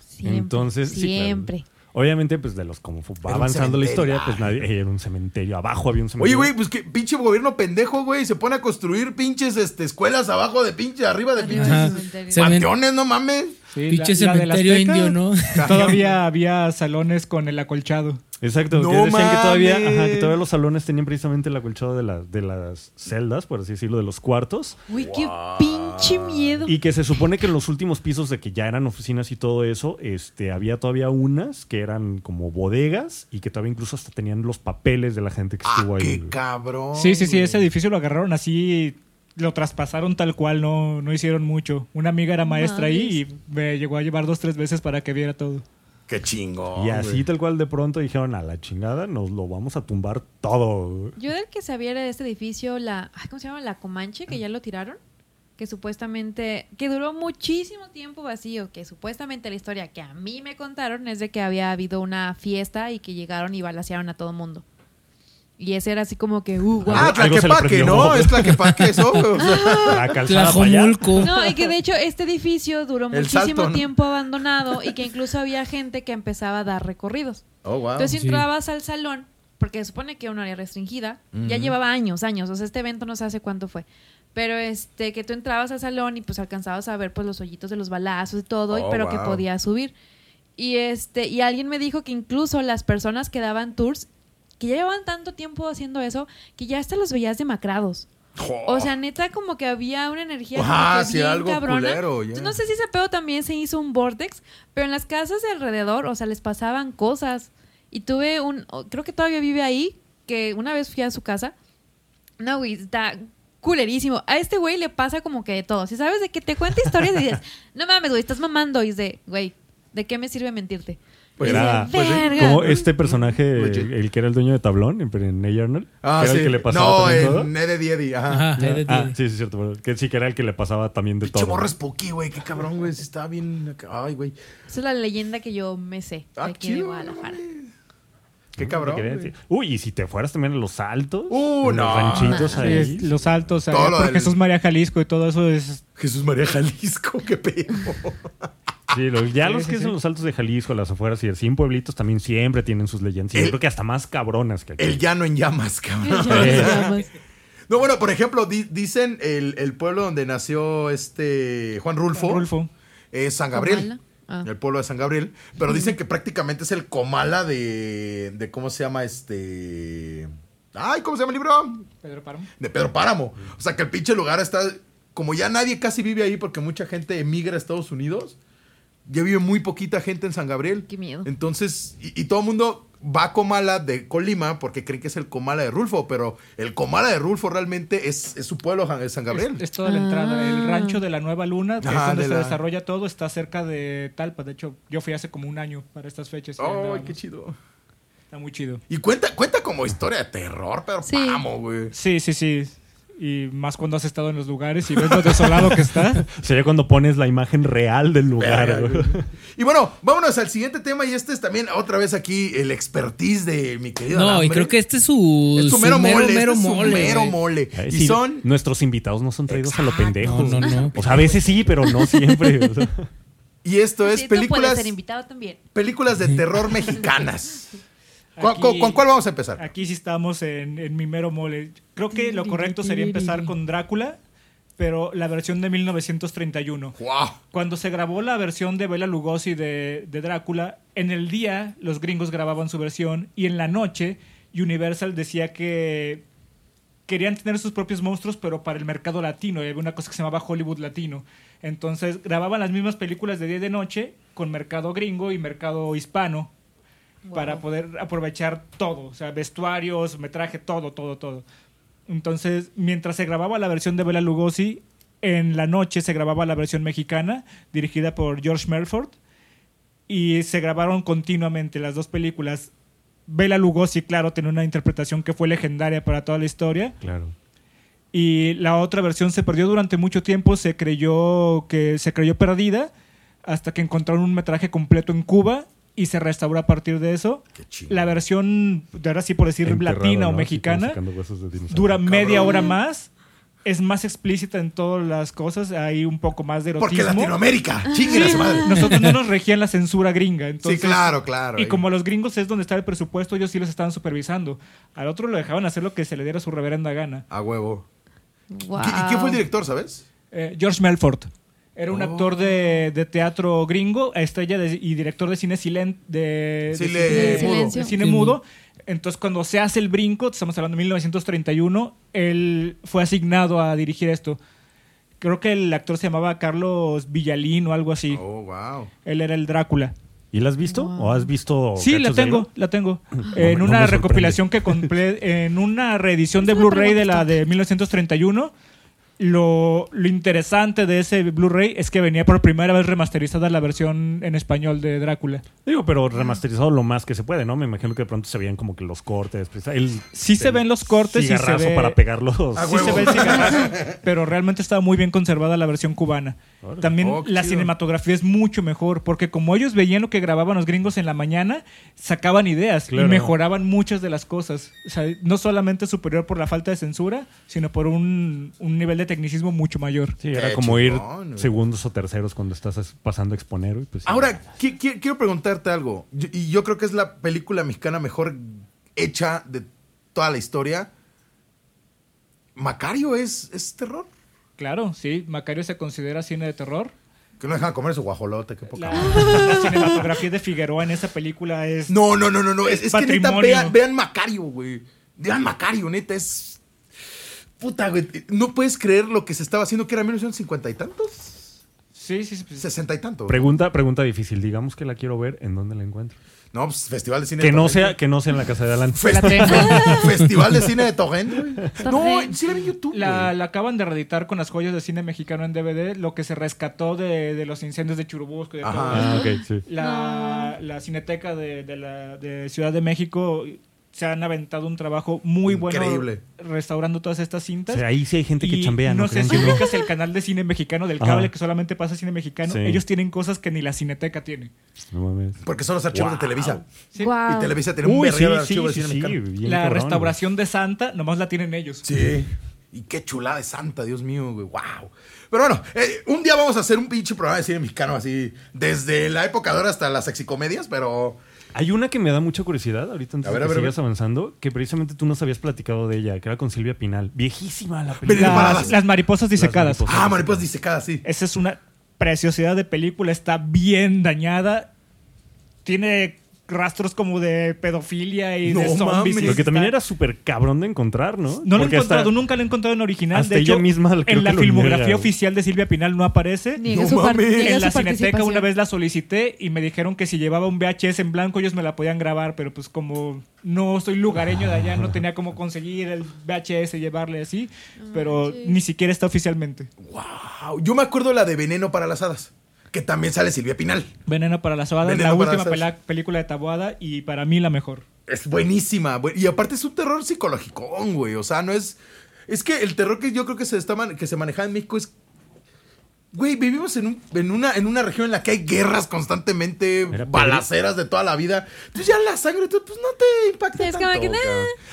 Siempre. Entonces, sí, claro. Siempre. Obviamente, pues de los como va avanzando la historia, pues nadie, era un cementerio. Abajo había un Oye, cementerio. güey, pues que pinche gobierno pendejo, güey. Se pone a construir pinches este, escuelas abajo de pinche, arriba de pinches panteones, no mames. Sí, Pinche la- la del cementerio Azteca, indio, ¿no? <laughs> Todavía había salones con el acolchado. Exacto, No que decían que todavía, mames. ajá, que todavía los salones tenían precisamente el acolchado de, la- de las celdas, por así decirlo, de los cuartos. Uy, qué pinche miedo. Y que se supone que en los últimos pisos de que ya eran oficinas y todo eso, este, había todavía unas que eran como bodegas y que todavía incluso hasta tenían los papeles de la gente que Ah, estuvo ahí. qué cabrón. Sí, sí, sí, ese edificio lo agarraron así, lo traspasaron tal cual, no, no hicieron mucho. Una amiga era maestra ahí y me llegó a llevar dos, tres veces para que viera todo. Qué chingón. Y así tal cual de pronto dijeron, a la chingada, nos lo vamos a tumbar todo. Yo del que sabía era de este edificio, la. ay, ¿Cómo se llama? La Comanche, que ya lo tiraron. Que supuestamente. Que duró muchísimo tiempo vacío. Que supuestamente la historia que a mí me contaron es de que había habido una fiesta y que llegaron y balacearon a todo mundo. Y ese era así como que. Uh, guau. Ah, Tlaquepaque. ¿no? Es Tlaquepaque eso. güey, o sea, La. Tlajomulco. No, y que de hecho este edificio duró El muchísimo salto, ¿no? tiempo abandonado y que incluso había gente que empezaba a dar recorridos. Oh, wow. Entonces Sí. entrabas al salón, porque se supone que era un área restringida, ya llevaba años, años, o sea, este evento no sé hace cuánto fue. Pero este que tú entrabas al salón y pues alcanzabas a ver pues los hoyitos de los balazos y todo, y- Oh, pero que wow. podías subir. Y este y alguien me dijo que incluso las personas que daban tours que ya llevaban tanto tiempo haciendo eso que ya hasta los veías demacrados. O sea, neta, como que había una energía que sí, bien algo cabrona. culero. Entonces, no sé si ese pedo también se hizo un vortex, pero en las casas de alrededor, o sea, les pasaban cosas. Y tuve un, creo que todavía vive ahí, que una vez fui a su casa. No, güey, está culerísimo. A este güey le pasa como que de todo. Si sabes de que te cuenta historias y dices, <laughs> no mames, güey, estás mamando. Y dice, güey, ¿de qué me sirve mentirte? Pues era Pues sí. Como este personaje, Legit. el que era el dueño de Tablón, en, en Hey Arnold, Ah, que era sí. el que le pasaba no, también todo. en Eddie Eddie, ajá. Ajá, Eddie Ah, sí, sí, cierto. bueno, Que sí, que era el que le pasaba también de Pinche todo. morro spooky, güey. Qué cabrón, güey. Sí estaba bien. Ay, güey. Esa es la leyenda que yo me sé de Ah, aquí de chido, Guadalajara. güey. Qué cabrón. Güey. decir. Uy, y si te fueras también a los altos, Uh, en no. los ranchitos No. ahí. Es- los altos, allá Todo por el- Jesús María Jalisco y todo eso es Jesús María Jalisco, qué pedo. <laughs> Sí, lo- ya Sí, los sí, que sí. son los altos de Jalisco, las afueras y así en pueblitos también siempre tienen sus leyendas. Y yo El- creo que hasta más cabronas que aquí. El llano en llamas, cabrón. <laughs> No, bueno, por ejemplo, di- dicen el, el pueblo donde nació este Juan Rulfo, Rulfo. es San Gabriel. Ah. El pueblo de San Gabriel. Pero dicen que prácticamente es el Comala de. de ¿Cómo se llama este? Ay, ¿cómo se llama el libro? Pedro Páramo. De Pedro Páramo. O sea que el pinche lugar está. Como ya nadie casi vive ahí porque mucha gente emigra a Estados Unidos. Ya vive muy poquita gente en San Gabriel. Qué miedo. Entonces, y, y todo el mundo va a Comala de Colima porque creen que es el Comala de Rulfo, pero el Comala de Rulfo realmente es, es su pueblo, San Gabriel. Es, es toda la entrada. El rancho de la Nueva Luna, que es Ajá, donde de se la- desarrolla todo, está cerca de Talpa. De hecho, yo fui hace como un año para estas fechas. ¡Ay, andábamos. qué chido! Está muy chido. Y cuenta, cuenta como historia de terror, pero Sí. vamos, güey. Sí, sí, sí. Y más cuando has estado en los lugares y ves lo desolado que está. <laughs> Sería cuando pones la imagen real del lugar. Güey. Y bueno, vámonos al siguiente tema y este es también otra vez aquí el expertise de mi querido No, y creo que este es su, es su su mero mole, este mero es su mole, mero mole. Ay, Y sí, son Nuestros invitados no son traídos a lo pendejo. No, no, no. <laughs> O sea, a veces sí, pero no siempre. o <laughs> sea. y esto es Sí, películas ser invitado también. películas de terror mexicanas. ¿Con, Aquí- con- con cuál vamos a empezar? Aquí sí estamos en, en mi mero mole. Creo que lo correcto sería empezar con Drácula, pero la versión de 1931. ¡Wow! Cuando se grabó la versión de Bela Lugosi de, de Drácula, en el día los gringos grababan su versión y en la noche Universal decía que querían tener sus propios monstruos, pero para el mercado latino. Y había una cosa que se llamaba Hollywood Latino. Entonces grababan las mismas películas de día y de noche con mercado gringo y mercado hispano para poder aprovechar todo. O sea, vestuarios, metraje, todo, todo, todo. Entonces, mientras se grababa la versión de Bela Lugosi, en la noche se grababa la versión mexicana, dirigida por George Melford, y se grabaron continuamente las dos películas. Bela Lugosi, claro, tiene una interpretación que fue legendaria para toda la historia, Claro. y la otra versión se perdió durante mucho tiempo, se creyó que se creyó perdida, hasta que encontraron un metraje completo en Cuba y se restauró a partir de eso. La versión, de ahora sí por decir latina o mexicana, dura Cabrón. media hora más. Es más explícita en todas las cosas. Hay un poco más de Porque erotismo. Latinoamérica, chinguen a su madre. Nosotros no nos regían la censura gringa. Entonces, sí, claro, claro. Y como los gringos es donde está el presupuesto, ellos sí los estaban supervisando. Al otro lo dejaban hacer lo que se le diera su reverenda gana. A huevo. Wow. ¿Qui- ¿Y quién fue el director, sabes? Eh, George Melford. Era un Oh. actor de, de teatro gringo, estrella de- y director de cine silen, de, de Cine mudo. de cine Sí. mudo. Entonces, cuando se hace el brinco, estamos hablando de 1931, él fue asignado a dirigir esto. Creo que el actor se llamaba Carlos Villalín o algo así. Oh, wow. Él era el Drácula. ¿Y la has visto? ¿O has visto Sí, la tengo, la tengo. <clears throat> en no una recopilación que compré, en una reedición de Blu-ray de la de 1931. Lo, lo interesante de ese Blu-ray es que venía por primera vez remasterizada la versión en español de Drácula. Digo, pero remasterizado lo más que se puede, ¿no? Me imagino que de pronto se veían como que los cortes. pues, El, Sí se ven los cortes y se cigarrazo ve- para pegarlos. Sí se ve el cigarrazo, <laughs> pero realmente estaba muy bien conservada la versión cubana. También Oh, la chido. cinematografía es mucho mejor, porque como ellos veían lo que grababan los gringos en la mañana, sacaban ideas Claro. y mejoraban muchas de las cosas. O sea, no solamente superior por la falta de censura, sino por un, un nivel de tecnicismo mucho mayor. Sí, era Qué como ir chingón, segundos o terceros cuando estás as- pasando a exponer. y Pues, sí. Ahora, qui- qui- quiero preguntarte algo. Yo- Y yo creo que es la película mexicana mejor hecha de toda la historia. ¿Macario es, es terror? Claro, sí, Macario se considera cine de terror. Que no dejan comer su guajolote, qué poca. La, cinematografía de Figueroa en esa película es... No, no, no, no, no. Es, Es es que neta, vean, vean Macario, güey. Vean Macario, neta, es. Puta, güey. No puedes creer lo que se estaba haciendo, que era 1950 y tantos. Sí, sí, sí. 60 y tantos. Pregunta, pregunta difícil. Digamos que la quiero ver, ¿en dónde la encuentro? No, pues Festival de Cine Que de no, Torrent, sea, güey. que no sea en la casa de Alan. Festi-. <laughs> Festival de Cine de Torrent, güey. No, sí la vi en YouTube, La, güey. la acaban de reeditar con las joyas de cine mexicano en DVD, lo que se rescató de, de los incendios de Churubusco y de Ajá. todo Ah, sí. La, la Cineteca de, de la, de Ciudad de México se han aventado un trabajo muy Increíble. bueno restaurando todas estas O cintas. sea, ahí sí hay gente que chambea, ¿no? no sé si ubicas el canal de cine mexicano del Ajá. cable que solamente pasa cine mexicano. Sí. Ellos tienen cosas que ni la Cineteca tiene. No mames. Porque son los archivos de Televisa. Sí. Y Televisa tiene un Uy, sí, verguero de sí, archivos sí, de cine sí, mexicano. La cabrón, restauración de Santa nomás la tienen ellos. Sí. Y qué chulada de santa, Dios mío, güey. Wow. Pero bueno, eh, un día vamos a hacer un pinche programa de cine mexicano así, desde la época de ahora hasta las sexicomedias, pero. Hay una que me da mucha curiosidad ahorita antes A ver, de a que a sigas ver. avanzando, que precisamente tú nos habías platicado de ella, que era con Silvia Pinal. Viejísima la película. Las, las mariposas disecadas. mariposas. Ah, mariposas disecadas, sí. Esa es una preciosidad de película. Está bien dañada. Tiene rastros como de pedofilia y No de zombies. mames. Lo que también era súper cabrón de encontrar, ¿no? No lo he hasta- encontrado, nunca lo he encontrado en original. hasta de hecho, ella misma creo en la filmografía niega. oficial de Silvia Pinal no aparece. No su, mames. en la su Cineteca una vez la solicité y me dijeron que si llevaba un VHS en blanco ellos me la podían grabar, pero pues como no soy lugareño de allá, no tenía cómo conseguir el VHS y llevarle así, pero manches. ni siquiera está oficialmente. Wow. Yo me acuerdo la de Veneno para las Hadas, que también sale Silvia Pinal. Veneno para las hadas, la última las película de Taboada y para mí la mejor. Es buenísima. bu- Y aparte es un terror psicológico, güey. O sea, no es. Es que el terror que yo creo que se, está man- que se maneja en México es. Güey, vivimos en, un- en, una, en una región en la que hay guerras constantemente, Era balaceras de toda la vida. Entonces ya la sangre, tú, pues no te impacta Es tanto. que.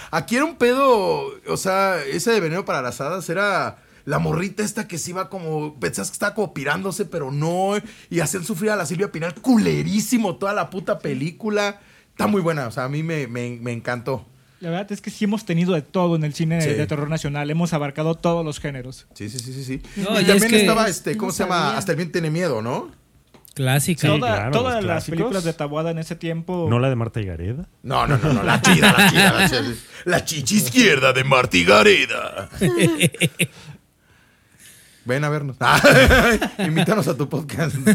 Aquí era un pedo, o sea, ese de veneno para las hadas era la morrita esta que se iba como, pensás que estaba como pirándose, pero no. Y hacían sufrir a la Silvia Pinal culerísimo toda la puta película. Está muy buena, o sea, a mí me, me, me encantó. La verdad es que sí hemos tenido de todo en el cine Sí. de terror nacional, hemos abarcado todos los géneros. Sí, sí, sí, sí, sí. No, y y es también que- estaba este, ¿cómo no se llama? Hasta el bien tiene miedo, ¿no? Clásica. Sí, Toda- claro, todas las películas de Taboada en ese tiempo... No la de Marta y Gareda. No, no, no, no, la chida, la chida, la chida. <laughs> La chichi izquierda de Martí Gareda. <laughs> Ven a vernos. <laughs> Invítanos a tu podcast. <laughs>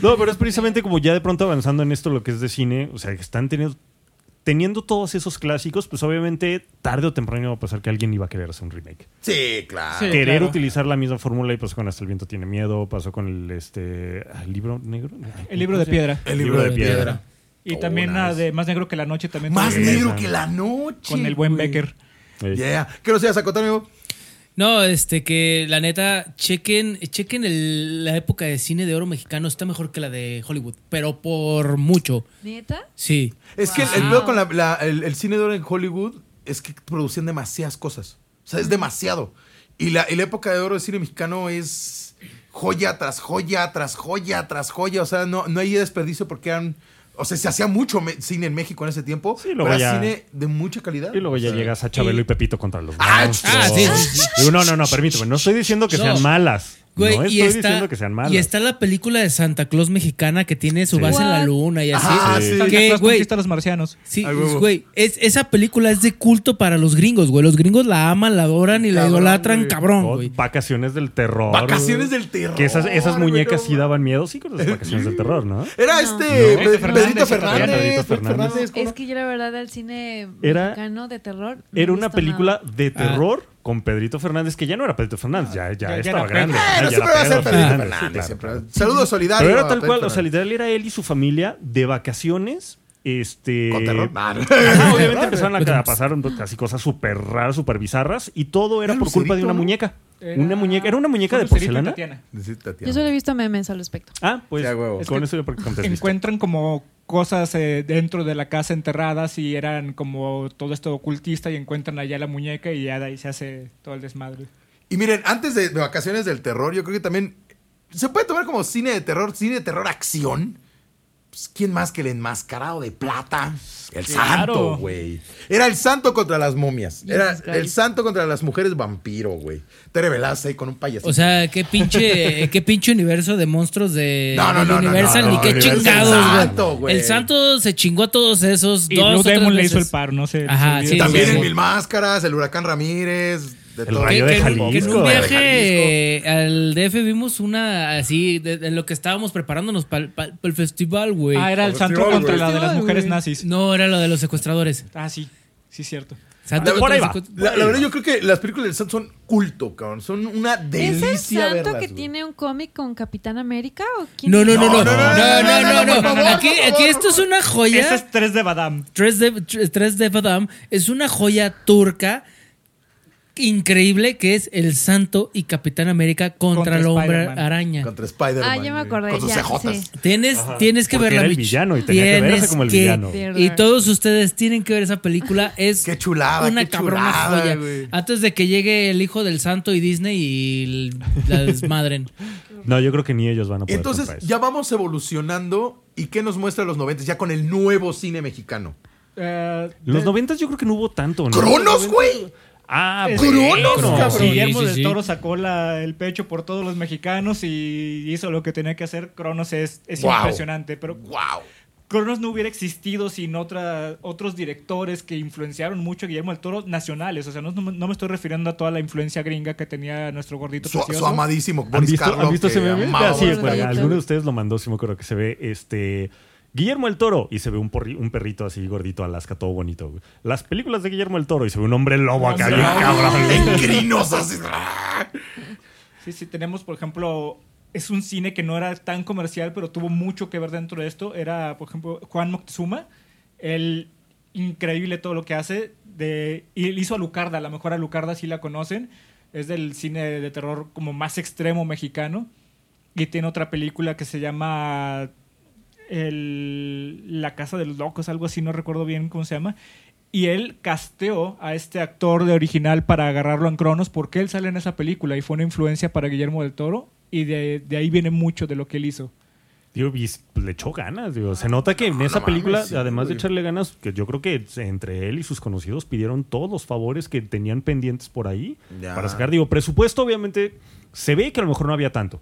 No, pero es precisamente como ya de pronto avanzando en esto lo que es de cine, o sea, que están teniendo teniendo todos esos clásicos, pues obviamente tarde o temprano va a pasar que alguien iba a querer hacer un remake. Sí, claro. Sí. Querer claro. utilizar la misma fórmula y pasó con Hasta el viento tiene miedo, pasó con el este ah, el libro negro. El libro de piedra. El libro de piedra. Y Oh, también de Más Negro que la Noche también. Más negro que la noche. Con el buen. Becker. Yeah. ¿Qué nos ibas a contar, amigo? No, este, que la neta, chequen, chequen el- la época de cine de oro mexicano, está mejor que la de Hollywood, pero por mucho. ¿Neta? Sí. Es que el, el pedo con la- la- el, el cine de oro en Hollywood es que producían demasiadas cosas. O sea, es demasiado. Y la, y la época de oro del cine mexicano es joya tras joya, tras joya, tras joya. O sea, no, no hay desperdicio porque eran. O sea, se hacía mucho cine en México en ese tiempo. Sí, luego pero era ya- cine de mucha calidad. Y luego ya llegas a Chabelo y, Pepito contra los Ah, monstruos. ah, sí, sí, sí. Digo, no, no, no, permíteme. No estoy diciendo que No. sean malas. Güey, no y está, diciendo que sean malas. y está la película de Santa Claus mexicana que tiene su Sí. base en la luna y así. Ah, sí. Santa Que, güey, conquista a los marcianos. Sí, Ay, güey, es, esa película es de culto para los gringos, güey. Los gringos la aman, la adoran y la idolatran, güey. cabrón, güey. vacaciones del terror. Vacaciones del terror. Que esas, esas muñecas no sí daban miedo, sí, con las vacaciones del terror, ¿no? Era este No. Pedrito Fernández. Fernández. Fernández. ¿cómo Es que yo la verdad del cine Era- mexicano de terror. Era una película de terror con Pedrito Fernández, que ya no era Pedrito Fernández, ya, ya, ya estaba era grande. Pedro. Ah, Bueno, ya siempre va a era ser Pedro Pedrito Fernández, Fernández. sí, claro, siempre. claro. Saludos solidarios. Pero era tal cual, o sea, literal era él y su familia de vacaciones. Este. Con terror. Ah, obviamente empezaron a, a pasar así cosas súper raras, súper bizarras. Y todo era Era por culpa de una ¿no? muñeca. Era- Una muñeca. Era una muñeca de porcelana. Tatiana. Yo solo he visto memes al respecto. Ah, pues Sí, con eso yo porque contesté. Encuentran como cosas eh, dentro de la casa enterradas y eran como todo esto ocultista y encuentran allá la muñeca y ya ahí se hace todo el desmadre. Y miren, antes de Vacaciones del Terror, yo creo que también se puede tomar como cine de terror, cine de terror acción. Pues, ¿Quién más que el enmascarado de plata? El Claro. santo, güey. Era el santo contra las momias. Era el santo contra las mujeres vampiro, güey. Te revelaste ahí con un payasito. O sea, qué pinche, <laughs> qué pinche universo de monstruos de No, no, no, no, Universal, no, ni qué Universal chingados, el güey. santo, güey. El santo se chingó a todos esos Y dos Blue Demon le hizo el paro, no sé. Ajá, sí, También sí, el sí. Mil Máscaras, el Huracán Ramírez. De El todo. rayo Que, de Jalisco. que en un viaje eh, al DF vimos una así, de, de lo que estábamos preparándonos para el festival, güey. Ah, era el santo contra la de las mujeres nazis. No, era lo de los secuestradores. Ah, sí. Sí, cierto. Santo por ahí va. La, la verdad, yo creo que las películas del santo son culto, cabrón. Son una ¿Es el delicia santo verlas, que güey. tiene un cómic con Capitán América? ¿O quién No, no, no, no, no, No, no, no, Aquí, esto es una joya. Ese es 3 de Badam. Tres de, tres de Badam es una joya turca increíble que es el Santo y Capitán América contra, Contra el hombre Spider-Man. araña. Contra Spider-Man. Ah, ya me acordé, Con sus ya, sí. Tienes, tienes que Porque verla. era el villano y tenía que verse como el que- villano. Y todos ustedes tienen que ver esa película. <laughs> Es Qué chulada, una qué cabrona chulada, joya. Antes de que llegue el hijo del santo y Disney y la desmadren. <laughs> No, yo creo que ni ellos van a poder Entonces, ya vamos evolucionando. ¿Y qué nos muestra los 90 ya con el nuevo cine mexicano? Los de- noventas yo creo que no hubo tanto, ¿no? ¡Cronos, güey! Ah, ¡Cronos, bueno. cabrón! Guillermo Sí, sí, del sí. Toro sacó la- el pecho por todos los mexicanos y hizo lo que tenía que hacer. Cronos es, es Wow. impresionante, pero ¡Wow! Cronos no hubiera existido sin otra, otros directores que influenciaron mucho a Guillermo del Toro nacionales. O sea, no, no me- estoy refiriendo a toda la influencia gringa que tenía nuestro gordito Su, amadísimo ¿Han visto, ¿han visto que ese meme? Ah, sí, Karloff. alguno de ustedes lo mandó, sí me acuerdo que se ve este Guillermo el Toro y se ve un, porri- un perrito así gordito Alaska, todo bonito. güey. Las películas de Guillermo el Toro y se ve un hombre lobo acá, bien cabrón. Encrinos así. Sí, sí, tenemos, por ejemplo, es un cine que no era tan comercial, pero tuvo mucho que ver dentro de esto. Era, por ejemplo, Juan Moctezuma. Él, increíble todo lo que hace. De, y hizo a Lucarda, a lo mejor a Lucarda sí la conocen. Es del cine de terror como más extremo mexicano. Y tiene otra película que se llama el- La Casa de los Locos, algo así, no recuerdo bien cómo se llama. Y él casteó a este actor de original para agarrarlo en Cronos porque él sale en esa película y fue una influencia para Guillermo del Toro y de, de ahí viene mucho de lo que él hizo. Digo, y s- le echó ganas, digo. Se nota que en No, esa no película, mames, sí, además de echarle ganas, que yo creo que entre él y sus conocidos pidieron todos los favores que tenían pendientes por ahí Ya. para sacar. Digo, presupuesto, obviamente, se ve que a lo mejor no había tanto.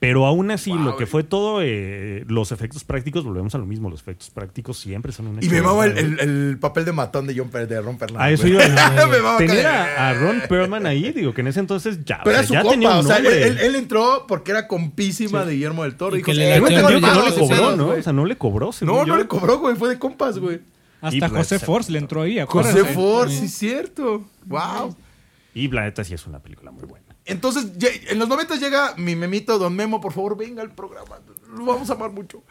Pero aún así, Wow, lo que fue todo, eh, los efectos prácticos, volvemos a lo mismo. Los efectos prácticos siempre son una Y me mama el, el- el papel de matón de John Per- de Ron Perlman. A eso mama Tener a, a Ron Perlman ahí, digo, que en ese entonces ya, Pero era su ya compa, tenía un o sea, él, entró porque era compísima de Guillermo del Toro. Y Y que dijo, le "Eh, no le cobró, ¿no? güey". O sea, no le cobró. No, no yo. le cobró, güey. Fue de compas, güey. Hasta José Force le entró ahí, acuérdense. José Ford, sí, cierto. Wow. Y la neta sí es una película muy buena. Entonces, en los 90 llega mi memito, don Memo, por favor, venga al programa. Lo vamos a amar mucho.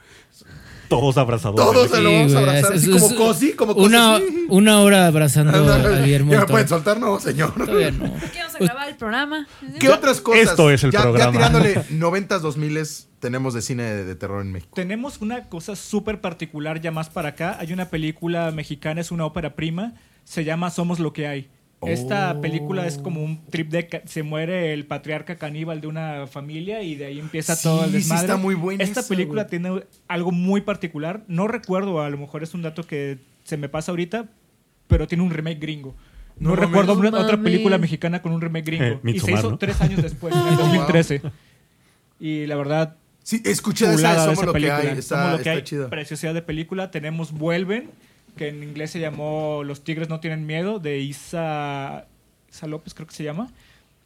Todos abrazados. Todos se lo vamos a abrazar. es- Así es- como Cosi, como Cosi. Una, una hora abrazando a Guillermo ¿Ya me pueden soltar? No, señor. Todavía no. ¿Qué vamos a grabar el programa? ¿Qué otras cosas? Esto es el ya, programa. Ya tirándole <laughs> 90s, 2000s, tenemos de cine de, de terror en México. Tenemos una cosa súper particular ya más para acá. Hay una película mexicana, es una ópera prima, se llama Somos lo que hay. Esta película es como un trip de... Se muere el patriarca caníbal de una familia y de ahí empieza Sí, todo el sí desmadre. está muy buena Esta película güey. tiene algo muy particular. No recuerdo, a lo mejor es un dato que se me pasa ahorita, pero tiene un remake gringo. No, No mames. recuerdo No una- otra película mexicana con un remake <laughs> gringo. y se hizo ¿no? tres años después, <laughs> en el 2013. Y la verdad, Sí, escuché de esa, somos esa lo que película. hay. Somos Está, lo que está hay. chida. Preciosidad de película. Tenemos Vuelven, que en inglés se llamó Los Tigres no tienen miedo, de Isa, Isa López, creo que se llama.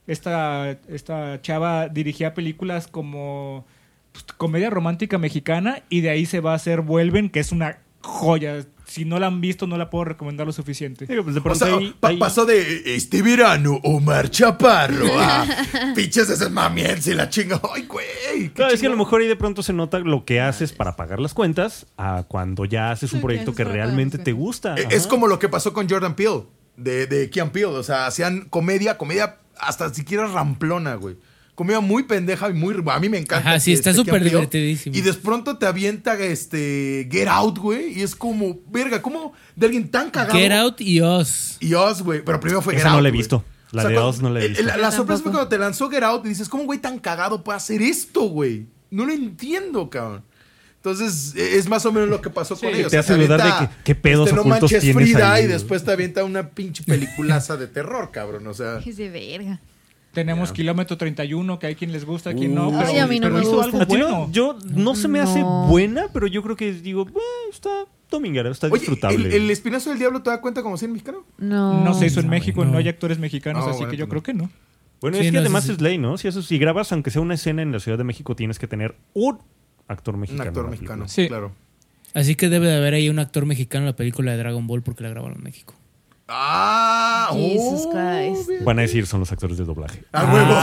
Esta, esta chava dirigía películas como pues, comedia romántica mexicana y de ahí se va a hacer Vuelven, que es una joya. Si no la han visto, no la puedo recomendar lo suficiente. Digo, pues de O sea, ahí- pa- ahí- pasó de este verano Omar Chaparro a <laughs> pinches de esas mamiens y la chinga. Ay, güey. Claro, es que a lo mejor ahí de pronto se nota lo que haces para pagar las cuentas a cuando ya haces un Sí, proyecto que realmente te gusta. Eh, Ajá. Es como lo que pasó con Jordan Peele, de, de Keanu Peele. O sea, hacían comedia, comedia hasta siquiera ramplona, güey. Comedia muy pendeja y muy... A mí me encanta. Ajá, sí, que, está este, súper divertidísimo. Y de pronto te avienta este Get Out, güey. Y es como, verga, ¿cómo de alguien tan cagado? Get Out y Us. Y Oz, güey. Pero primero fue Esa Get no Out, la he visto. La de cuando- Oz no la he el- visto. La, la sorpresa fue cuando te lanzó Get Out y dices, ¿cómo un güey tan cagado puede hacer esto, güey? No lo entiendo, cabrón. Entonces, e- es más o menos lo que pasó con ellos. te hace dudar de que- qué pedos este, No ocultos manches tienes Frida ahí, y después te avienta una pinche peliculaza de terror, cabrón. O sea, Es de verga. Tenemos Kilómetro 31, que hay quien les gusta, quien no. Uh. Ay, a mí no pero me hizo gusta. algo A ti no- bueno. yo no se me hace buena, pero yo creo que digo, "Eh, está, dominguero, está Oye, disfrutable. ¿el, el espinazo del diablo te da cuenta como cine mexicano? No. No se hizo en no, México, no. no hay actores mexicanos, Ah, así bueno, que yo pues creo que no. Bueno, Sí, es que no, además sí, sí. es ley, ¿no? Si, eso, si grabas, aunque sea una escena en la Ciudad de México, tienes que tener un actor Un mexicano. actor en la mexicano, Sí. claro. Así que debe de haber ahí un actor mexicano en la película de Dragon Ball porque la grabaron en México. Ah, Jesus oh, Christ. bien. Van a decir, son los actores de doblaje. A huevo.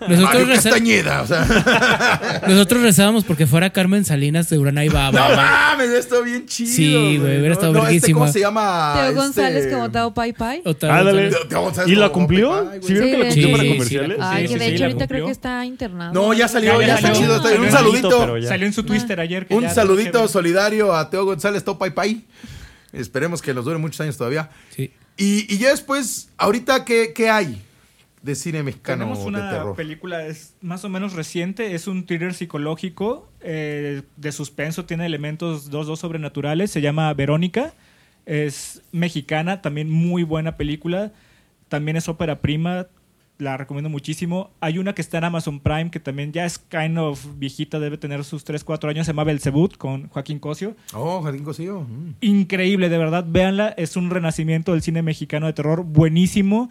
<laughs> Nosotros, Mario reza- Castañeda, o sea. <laughs> nosotros rezábamos porque fuera Carmen Salinas de Urana y Baba. No mames, esto bien chido. Sí, güey, hubiera estado no, este. ¿Cómo se llama? Teo Este- González como Tao Pai Pai. Teo González ¿Y la cumplió? ¿Sí vieron que la cumplió sí, para sí, comerciales? sí, Ay, que de hecho ahorita creo que está internado. No, ya salió, Ya, ya, está chido. Un saludito. Salió en su Twitter ayer. Un saludito solidario a Teo González, Topai Pai. Esperemos que nos dure muchos años todavía. Sí. Y, y ya después, ahorita, ¿qué, qué hay de cine mexicano Tenemos de una terror? película es más o menos reciente, es un thriller psicológico eh, de suspenso, tiene elementos dos dos sobrenaturales, se llama Verónica, es mexicana, también muy buena película, también es ópera prima, la recomiendo muchísimo. Hay una que está en Amazon Prime que también ya es kind of viejita, debe tener sus 3 4 años, se llama Belzebut con Joaquín Cosio. Oh, Jardín Cosío. Mm. Increíble, de verdad, véanla, es un renacimiento del cine mexicano de terror buenísimo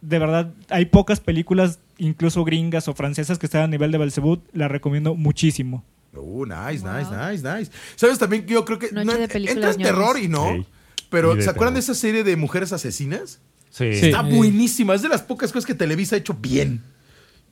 de verdad, hay pocas películas, incluso gringas o francesas, que están a nivel de Belzebut. La recomiendo muchísimo. Uh, nice, Wow. nice, nice, nice. ¿Sabes también que yo creo que no, de entra películas en terror y no? Sí. Pero ¿se acuerdan de esa serie de mujeres asesinas? Sí. Está buenísima. Es de las pocas cosas que Televisa ha hecho bien.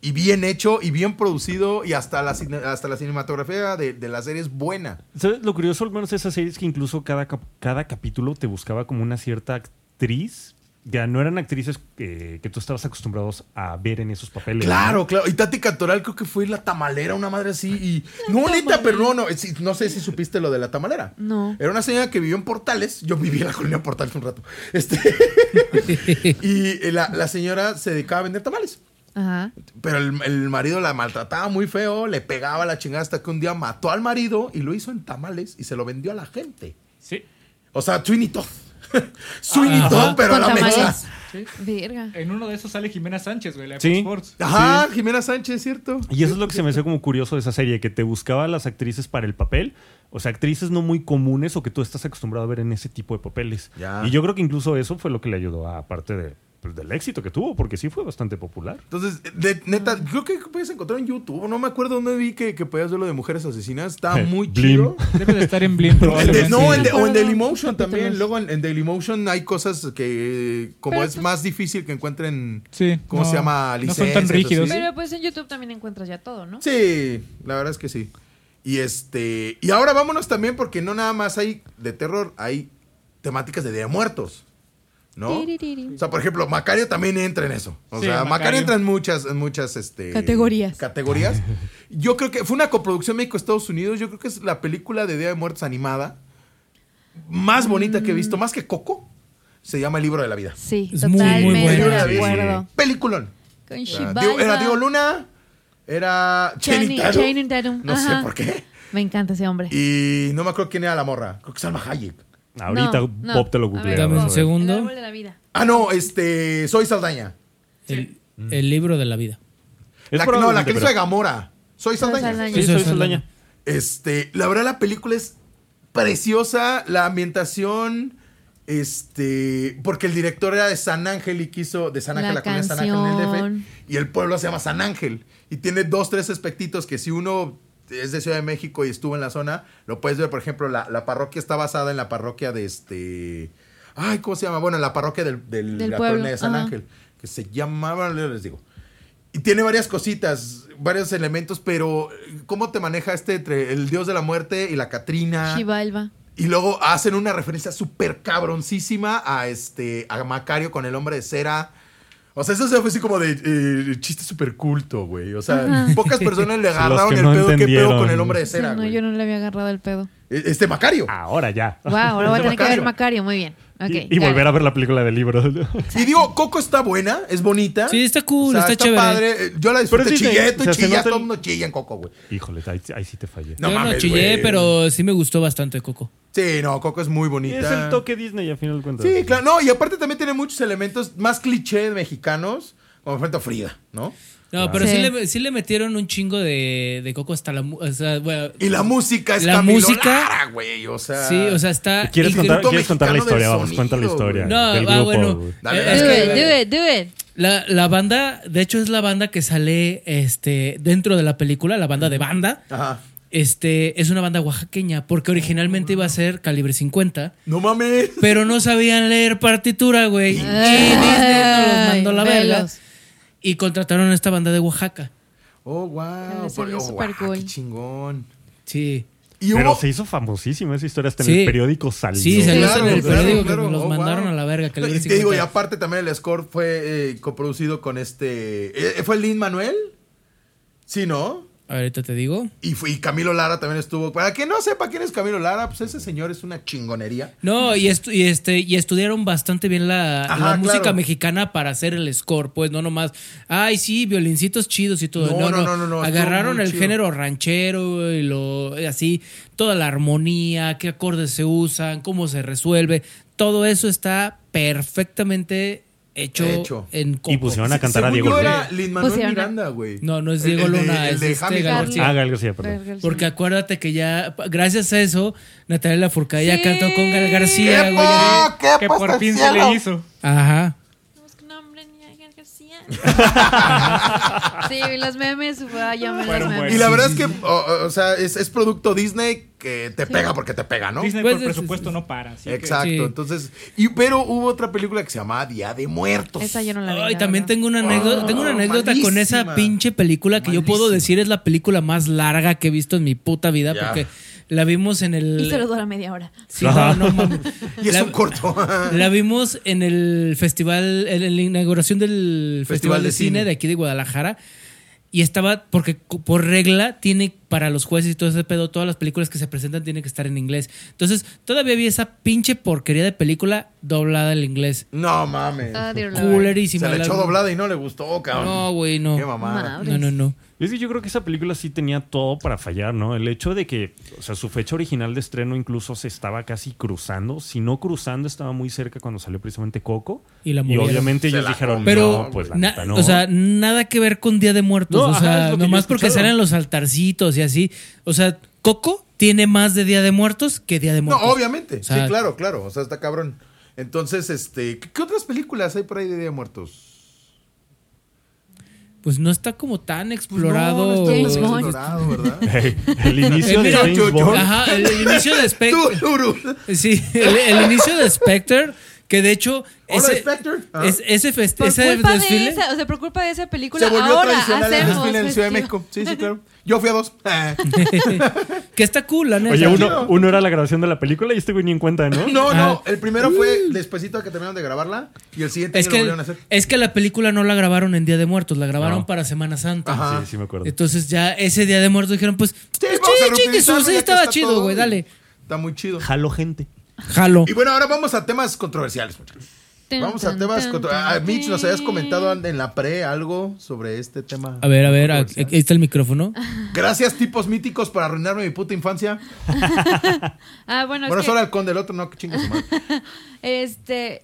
Y bien hecho, y bien producido, y hasta la, hasta la cinematografía de, de la serie es buena. ¿Sabes? Lo curioso, al menos de esa serie, es que incluso cada, cada capítulo te buscaba como una cierta actriz. Ya no eran actrices que, que tú estabas acostumbrados a ver en esos papeles. Claro, ¿no? claro. Y Tati Cantoral creo que fue la tamalera, una madre así. Y... No, neta, pero no, no. no sé si supiste lo de la tamalera. No. Era una señora que vivió en Portales. Yo viví en la colonia Portales un rato. Este. <laughs> y eh, la, la señora se dedicaba a vender tamales. Ajá. Pero el, el marido la maltrataba muy feo, le pegaba la chingada hasta que un día mató al marido y lo hizo en tamales y se lo vendió a la gente. Sí. O sea, Todd. <laughs> Sweeney Ajá. Todd, pero a la. Verga. En uno de esos sale Jimena Sánchez, güey, la Sí. Sports. Ajá, Jimena Sánchez, ¿cierto? Y eso es lo que se me hace como curioso de esa serie, que te buscaba las actrices para el papel. O sea, actrices no muy comunes o que tú estás acostumbrado a ver en ese tipo de papeles. Ya. Y yo creo que incluso eso fue lo que le ayudó a aparte de, pues, del éxito que tuvo, porque sí fue bastante popular. Entonces, de- neta, creo que puedes encontrar en YouTube. No me acuerdo dónde vi que, que podías ver lo de mujeres asesinas. Está <laughs> muy chido. Debe de estar en Blim, <laughs> probablemente. no, en de- o en Dailymotion también. Luego en, en Dailymotion hay cosas que, como Pero es más difícil que encuentren. Sí, ¿Cómo no- se llama? No son tan rígidos. así. Pero pues en YouTube también encuentras ya todo, ¿no? Sí, la verdad es que sí. Y este. Y ahora vámonos también, porque no nada más hay de terror, hay temáticas de Día de Muertos. O sea, por ejemplo, Macario también entra en eso. O Sí, sea, Macario. Macario. entra en muchas, en muchas este, Categorías. categorías. Yo creo que fue una coproducción México-Estados Unidos. Yo creo que es la película de Día de Muertos animada más bonita que he visto, más que Coco. Se llama El libro de la vida. Sí, Es muy, muy totalmente buena. de Sí. acuerdo. Peliculón. Con era Diego Luna, era Channing Tatum. No sé por qué. Me encanta ese hombre. Y no me acuerdo quién era la morra. Creo que Salma Hayek. Ahorita No, no. Bob te lo A ver, googlea. Dame un vas a ver. segundo. El árbol de la vida. Ah, no, este. Soy Saldaña. El, el libro de la vida. Es La, que- no, la probablemente, que hizo pero- Gamora. Soy Saldaña. Saldaña. Sí, soy Saldaña. Este, la verdad la película es preciosa, la ambientación, este, porque el director era de San Ángel y quiso, de San Ángel, la, La colonia San Ángel en el canción. DF, y el pueblo se llama San Ángel, y tiene dos, tres aspectitos que si uno es de Ciudad de México y estuvo en la zona, lo puedes ver, por ejemplo, la, la parroquia está basada en la parroquia de este, ay, ¿cómo se llama? Bueno, en la parroquia del, del- Del la pueblo, de San ajá. Ángel, que se llamaba, les digo, y tiene varias cositas, varios elementos, pero ¿cómo te maneja este entre el dios de la muerte y la Catrina? Shivalba. Y luego hacen una referencia súper cabroncísima a este a Macario con el hombre de cera. O sea, eso se fue así como de eh, chiste súper culto, güey. O sea, Ajá. pocas personas le <laughs> agarraron el no pedo. ¿Qué pedo con el hombre de Sí, cera, no, güey? yo no le había agarrado el pedo. E- Este Macario. Ahora ya. Wow, ahora <laughs> voy a Ese tener que ver. Macario. Muy bien. Y volver a ver la película del libro. Y digo, Coco está buena, es bonita. Sí, está cool, O sea, está chévere. padre. Eh, Yo la disfruté. Disney. Chillé, tú O sea, chillas, todo el mundo chilla en Coco, güey. Híjole, ahí, ahí sí te fallé. No Yo no mames, chillé, pero sí me gustó bastante Coco. Sí, no, Coco es muy bonita. es el toque Disney, a final de cuentas. Sí, claro. No, y aparte también tiene muchos elementos más cliché mexicanos. Como enfrento a Frida, ¿no? No, pero sí. Sí. le, sí le metieron un chingo de, de coco hasta la... mu- O sea, bueno, Y la música es La Camilo música- Lara, güey. O sea. sí, o sea, está... ¿Quieres contar, Instituto ¿quieres contar la historia? Vamos, cuenta la historia. No, del ah, grupo, bueno. Dale, Eh, dale. es Do it, do it, do it. La, la banda, de hecho, es la banda que sale este, dentro de la película, la banda de banda. Ajá. Este, es una banda oaxaqueña, porque originalmente iba a ser calibre 50, No mames. pero no sabían leer partitura, güey. Y Disney nos los mandó la verga. Y contrataron a esta banda de Oaxaca. Oh, wow. Salió oh, cool. Qué chingón. Sí. Y Pero se hizo famosísima esa historia. Hasta en el periódico salió. Sí, salió Claro, en el periódico claro. que nos los Oh, mandaron wow. a la verga. <laughs> Y te digo, y 50. aparte también el score fue eh, coproducido con este. eh, ¿Fue Lin Manuel? Sí, ¿no? Ahorita te digo. Y, fue, y Camilo Lara también estuvo. Para quien no sepa quién es Camilo Lara, pues ese señor es una chingonería. No, y, estu- y este, y estudiaron bastante bien la, Ajá, la música claro. mexicana para hacer el score, pues no nomás, ay sí, violincitos chidos y todo. No, No, no, no, no, Agarraron el chido. género ranchero y lo así, toda la armonía, qué acordes se usan, cómo se resuelve, todo eso está perfectamente hecho, Hecho. en Y compo. pusieron a cantar a Diego Luna. era Lin Manuel Pusieron a- Miranda, güey. No, no es Diego el de- Luna, el es de este Hamilton. García. Ah, Gal García, perdón. Porque acuérdate que ya, gracias a eso, Natalia Lafourcade ya Sí. cantó con Gal García, ¡Qué güey. po- qué Que puesta por al fin se cielo! le hizo. Ajá. Busca nombre, niña García. <laughs> sí, los memes, fue, yo me los Fueron memes. Y la verdad es que, o, sea, es, es producto Disney que te pega porque te pega, ¿no? Disney Pues, por es- presupuesto no para. así que- Exacto, Sí. entonces, y, pero hubo otra película que se llamaba Día de Muertos. Esa yo no la vi. Ay, la también verdad. tengo una anécdota, tengo una anécdota con esa pinche película que yo puedo decir es la película más larga que he visto en mi puta vida Ya. porque la vimos en el Y solo dura media hora. Sí, no, no mames. <laughs> Y es La- un corto. La vimos en el festival, en la inauguración del Festival, de, de cine, Cine. de aquí de Guadalajara. Y estaba, porque por regla, tiene para los jueces y todo ese pedo, todas las películas que se presentan tienen que estar en inglés. Entonces, todavía vi esa pinche porquería de película doblada al inglés. no mames. Ah. Culerísima. se le La- echó doblada y no le gustó, cabrón. No, güey, no. Qué mamada. No, no, no. Es que yo creo que esa película sí tenía todo para fallar, ¿no? El hecho de que, o sea, su fecha original de estreno incluso se estaba casi cruzando. Si no cruzando, estaba muy cerca cuando salió precisamente Coco. Y la Y obviamente Se ellos la dijeron, Pero, no, pues la neta no. o sea, nada que ver con Día de Muertos. No, o ajá, sea, he nomás porque salen los altarcitos y así. O sea, Coco tiene más de Día de Muertos que Día de No, Muertos. obviamente. O sea, sí, claro, claro. O sea, está cabrón. Entonces, este, ¿qué, otras películas hay por ahí de Día de Muertos? Pues no está como tan Pues explorado. no, no está James explorado, ¿verdad? el inicio de <laughs> James Bond. Ajá, el, inicio de Spectre. Sí, el, el inicio de Spectre, que de hecho. Hola, Ese, Spectre. Ah. es- ese, fest- ese culpa de desfile. esa, o sea, por culpa de esa película, Se volvió ahora tradicional el desfile en Ciudad de. México. Sí, sí, claro. Yo fui a dos. <laughs> Ah. <laughs> que está cool, la neta. Oye, uno, uno era la grabación de la película y este güey ni en cuenta, ¿no? <laughs> No, Ah. no. El primero fue despuesito de que terminaron de grabarla. Y el siguiente es lo que, volvieron a hacer. es que la película no la grabaron en Día de Muertos, la grabaron No. para Semana Santa. Ajá. Sí, sí me acuerdo. Entonces ya ese Día de Muertos dijeron, pues, pues sí, su, sí, ya que estaba está chido, güey, dale. Está muy chido. Jalo gente. Jalo. Y bueno, ahora vamos a temas controversiales. muchachos. Vamos a temas contro- tun, Ah, Mitch, nos habías comentado en la pre algo sobre este tema. A ver, a ver, ahí está el micrófono. Gracias, tipos míticos, por arruinarme mi puta infancia. <laughs> Ah, bueno, es bueno, que- solo el conde, el otro no, que madre. <laughs> Este.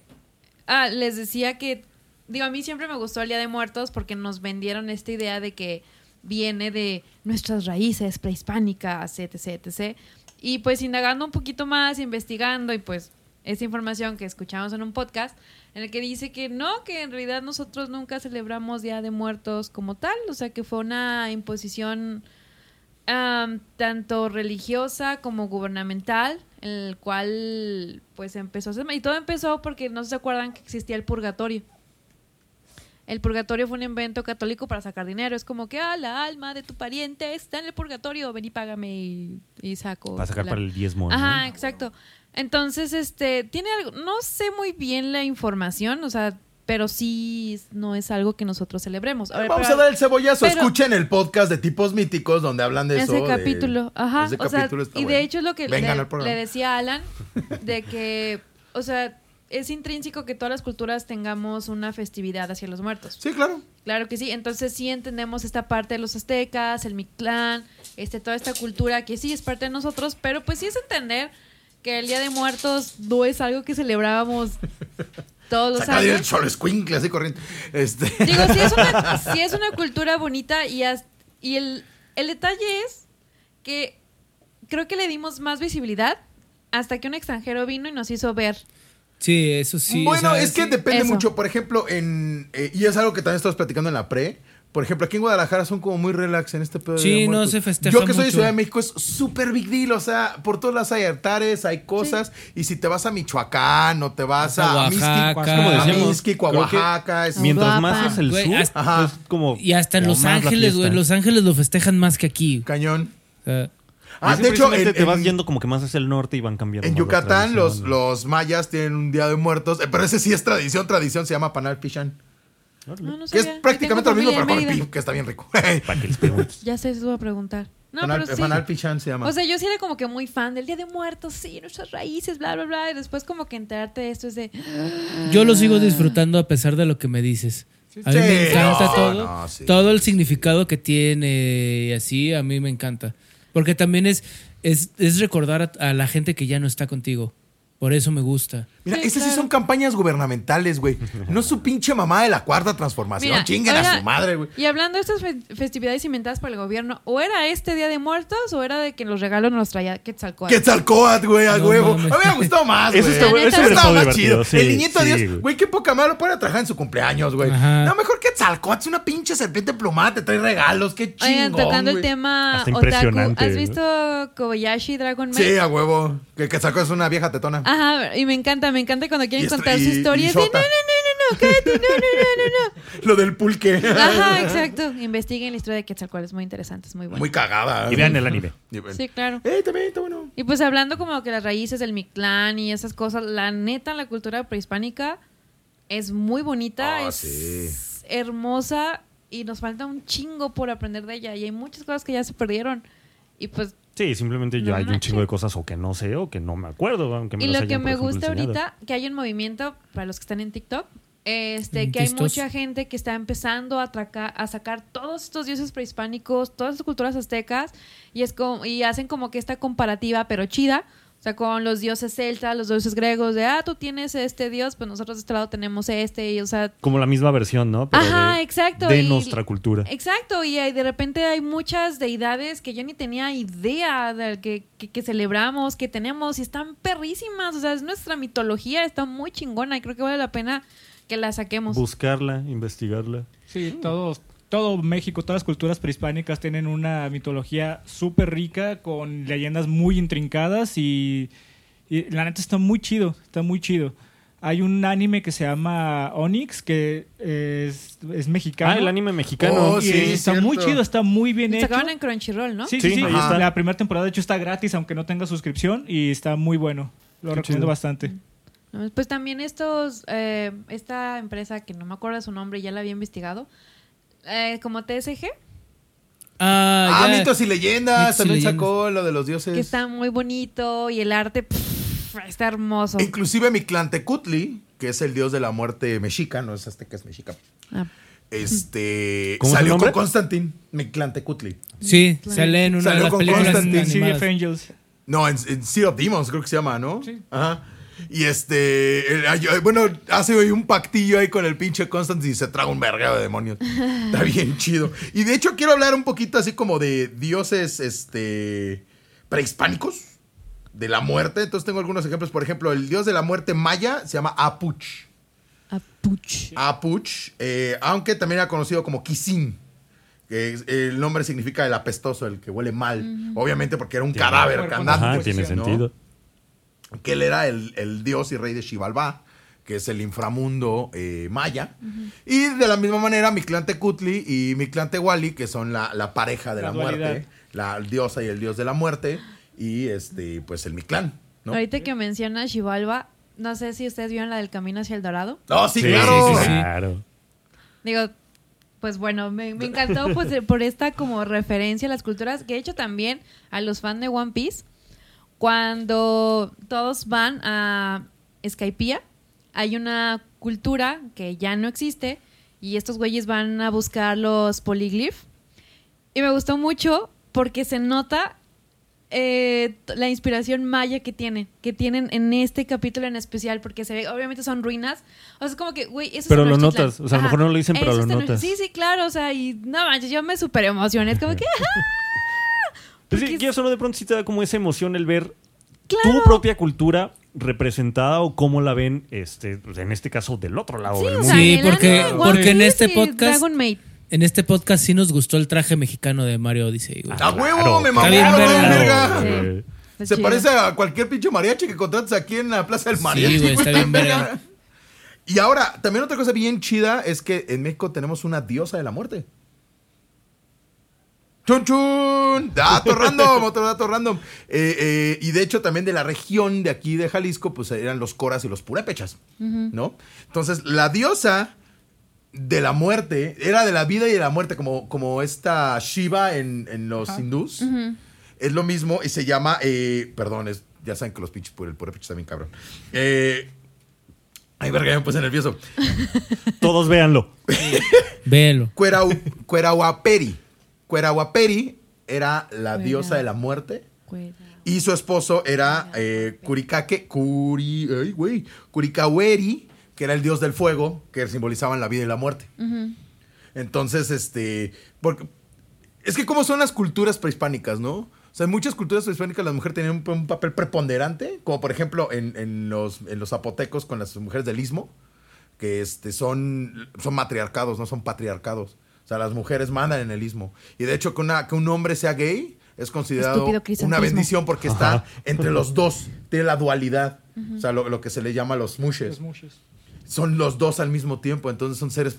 Ah, les decía que. Digo, a mí siempre me gustó el Día de Muertos porque nos vendieron esta idea de que viene de nuestras raíces prehispánicas, etc, etc. Y pues indagando un poquito más, investigando y pues esta información que escuchamos en un podcast en el que dice que no, que en realidad nosotros nunca celebramos Día de Muertos como tal, o sea que fue una imposición tanto religiosa como gubernamental, en el cual pues empezó a y todo empezó porque no se acuerdan que existía el purgatorio. El purgatorio fue un invento católico para sacar dinero. Es como que, ah, la alma de tu pariente está en el purgatorio, ven y págame y, y saco. Para sacar la- para el diezmo. ¿no? Ajá, exacto. Entonces, este, tiene algo, no sé muy bien la información, o sea, pero sí no es algo que nosotros celebremos. A ver, Vamos pero- a dar el cebollazo. pero- Escuchen el podcast de tipos míticos donde hablan de eso. ese de- capítulo, ajá. Ese o sea, capítulo está y de hecho es lo que le, le decía a Alan, de que, o sea, es intrínseco que todas las culturas tengamos una festividad hacia los muertos. Sí, claro. Claro que sí. Entonces sí entendemos esta parte de los aztecas, el Mictlán, este, toda esta cultura que sí es parte de nosotros, pero pues sí es entender que el Día de Muertos no es algo que celebrábamos <laughs> todos los Saca años. cholo escuincle así corriendo. Este. <laughs> Digo, sí es una, <laughs> sí es una cultura bonita y, y el, el detalle es que creo que le dimos más visibilidad hasta que un extranjero vino y nos hizo ver. Sí, eso sí. bueno, o sea, es que sí. depende Eso. mucho. Por ejemplo, en. eh, y es algo que también estamos platicando en la pre. Por ejemplo, aquí en Guadalajara son como muy relax en este pedo de Sí, de no se festeja Yo que soy de. Ciudad de México es súper big deal. O sea, por todas las hay altares, hay cosas. Y si te vas a Michoacán o te vas A a, Oaxaca. Oaxaca, Como a Oaxaca. es- Mientras Guapa. más es el Güey, sur, hasta- Ajá. es como. Y hasta en Los Ángeles, güey. Los Ángeles lo festejan más que aquí. Cañón. Ah, de hecho, precisamente en, te vas en- yendo como que más hacia el norte y van cambiando. en Yucatán los, los mayas tienen un Día de Muertos. eh, Pero ese sí es tradición, tradición. Se llama Panal Pichán. No, no Que es prácticamente lo mismo, pero con el pib, que está bien rico. <laughs> Para que les preguntes. <laughs> Ya sé, eso a preguntar. No, Panal, pero sí. Panal Pichán se llama. O sea, yo sí era como que muy fan del Día de Muertos, sí, nuestras raíces, bla, bla, bla. Y después como que enterarte de esto es de... <gasps> yo lo sigo disfrutando a pesar de lo que me dices. A mí Sí. me encanta No, todo. no, sí. Todo el significado que tiene y así, a mí me encanta. Porque también es, es, es recordar a, a la gente que ya no está contigo. Por eso me gusta. Mira, Sí, esas sí son campañas gubernamentales, güey. No su pinche mamá de la cuarta transformación. Mira, Chinguen a su madre, güey. Y hablando de estas fe- festividades inventadas por el gobierno, o era este Día de Muertos o era de que los regalos nos traía Quetzalcóatl. Quetzalcóatl, güey, a No huevo. mames. A mí me gustó más, güey. Eso está- eso Eso hubiera estaba más chido. sí, el niñito sí, Dios, güey. qué poca madre lo puede trabajar en su cumpleaños, güey. No, mejor Quetzalcóatl es una pinche serpiente plumada, te trae regalos, qué chingón, Oigan, tocando el tema Hasta otaku, ¿has visto Kobayashi Dragon Maid? Sí, a huevo. Que Quetzalcóatl es una vieja tetona. Ajá, y me encanta, me encanta cuando quieren esto- contar su y- historia. y Es de, no, no, no, no, no, cállate, no, no, no, <laughs> Lo del pulque. no, no. Ajá, exacto. Investiguen la historia de Quetzalcóatl, es muy interesante, es muy bueno. Muy cagada. Y vean el anime. Y. Sí, claro. Eh, también está bueno. Y pues hablando como que las raíces del Mictlán y esas cosas, la neta, la cultura prehispánica es muy bonita, Ah, es sí. hermosa y nos falta un chingo por aprender de ella. Y hay muchas cosas que ya se perdieron. Y pues, Sí, simplemente No ya hay un chingo de cosas o que no sé o que no me acuerdo. Aunque me y lo que hayan, me ejemplo, gusta enseñado. ahorita, que hay un movimiento, para los que están en TikTok, este, En que hay mucha gente que está empezando a sacar todos estos dioses prehispánicos, todas las culturas aztecas, y, es como, y hacen como que esta comparativa, pero chida. O sea, con los dioses celtas, los dioses griegos, de, ah, tú tienes este dios, pues nosotros de este lado tenemos este, y, o sea, Como la misma versión, ¿no? Pero Ajá, de, exacto. De y- nuestra cultura. Exacto, y hay- de repente hay muchas deidades que yo ni tenía idea de que, que, que celebramos, que tenemos, y están perrísimas. O sea, es nuestra mitología, está muy chingona y creo que vale la pena que la saquemos. Buscarla, investigarla. Sí, todos, todo México, todas las culturas prehispánicas tienen una mitología súper rica con leyendas muy intrincadas y, y la neta está muy chido, está muy chido. Hay un anime que se llama Onyx que es, es mexicano. Ah, el anime mexicano. Oh, sí, está cierto. muy chido, está muy bien Se hecho. acaban en Crunchyroll, ¿no? Sí, sí, Sí, sí. La primera temporada, de hecho, está gratis, aunque no tenga suscripción, y está muy bueno. Lo Qué recomiendo chido. bastante. Pues también estos, eh, esta empresa que no me acuerdo de su nombre, ya la había investigado, eh, como TSG, Ah, Ah, ya. mitos y leyendas. Mitos y también leyendas. sacó lo de los dioses. que está muy bonito y el arte pff, está hermoso. Inclusive mi clan Tecutli, que es el dios de la muerte mexica, no es azteca, es mexica. Ah, Este <laughs> ¿Cómo salió con Constantine, mi clan Tecutli. Sí, sale en una Salió de las con películas Constantine. En City animadas. of Angels. No, en, en Sea of Demons creo que se llama, ¿no? Sí. Ajá. Y este, ay, bueno, hace hoy un pactillo ahí con el pinche Constantine y se traga un verguero de demonios. Está bien chido. Y de hecho quiero hablar un poquito así como de dioses, este, prehispánicos, de la muerte. Entonces tengo algunos ejemplos. Por ejemplo, el dios de la muerte maya se llama Apuch. Apuch. Apuch, eh, aunque también era conocido como Kisin. Que el nombre significa el apestoso, el que huele mal. Obviamente porque era un Tiene- cadáver. Ajá, tiene ¿no? sentido. Que él era el, el dios y rey de Xibalbá, que es el inframundo eh, maya. Y de la misma manera, mi clan Tecutli y mi clan Tehuali, que son la, la pareja de la, La muerte, la diosa y el dios de la muerte. Y este, pues el mi clan. ¿no? Ahorita que menciona Xibalba, no sé si ustedes vieron la del camino hacia el Dorado. No, sí, Sí, claro. sí, sí. claro. Digo, pues bueno, me, me encantó pues, por esta como referencia a las culturas, que de hecho también a los fans de One Piece, cuando todos van a Skypiea, hay una cultura que ya no existe y estos güeyes van a buscar los polyglyph. Y me gustó mucho porque se nota eh, la inspiración maya que tienen, que tienen en este capítulo en especial, porque se ve, obviamente son ruinas. O sea, es como que, güey, eso es Pero lo notas, o sea, a lo mejor no lo dicen, pero lo notas. Sí, sí, claro, o sea, y no manches, yo me super emocioné, es como que, <laughs> Pues sí, Porque- quieras o no, de pronto sí te da como esa emoción el ver claro. tu propia cultura representada o cómo la ven, este, pues, en este caso, del otro lado Sí, del o mundo. sea, Sí, porque- anime, porque en este podcast-. En este podcast sí nos gustó el traje mexicano de Mario Odyssey, güey. ¡A huevo! claro. ¡Me mamaron, verga. verga! Sí. Se chido. parece a cualquier pinche mariachi que contrates aquí en la Plaza del Mariachi. güey, está bien verga. <laughs> Y ahora, también otra cosa bien chida es que en México tenemos una diosa de la muerte. ¡Chun, chun! Dato <laughs> random, otro dato random. Eh, eh, y de hecho también de la región de aquí de Jalisco, pues eran los coras y los purépechas, ¿no? Entonces, la diosa de la muerte, era de la vida y de la muerte, como, como esta Shiva en, en los hindús. Es lo mismo y se llama, eh, perdón, es, ya saben que los pinches por el purépechas también cabrón. Eh, ay, verga, ya me puse nervioso. Todos véanlo. <laughs> Véelo. Cuerau, Cuerahuaperi. Cuerahuaperi era la Cuera- diosa de la muerte. Cuera. Y su esposo era eh, Curicake, Curi, ay, güey, Curicaweri, que era el dios del fuego, que simbolizaban la vida y la muerte. Entonces, este, porque, es que como son las culturas prehispánicas, ¿no? O sea, en muchas culturas prehispánicas las mujeres tenían un, un papel preponderante, como por ejemplo en, en los, en los zapotecos con las mujeres del istmo, que este, son, son matriarcados, no son patriarcados. O sea, las mujeres mandan en el istmo. Y de hecho, que, una, que un hombre sea gay es considerado una bendición porque está entre los dos, tiene la dualidad. O sea, lo, lo que se le llama los mushes Los mushes. son los dos al mismo tiempo, entonces son seres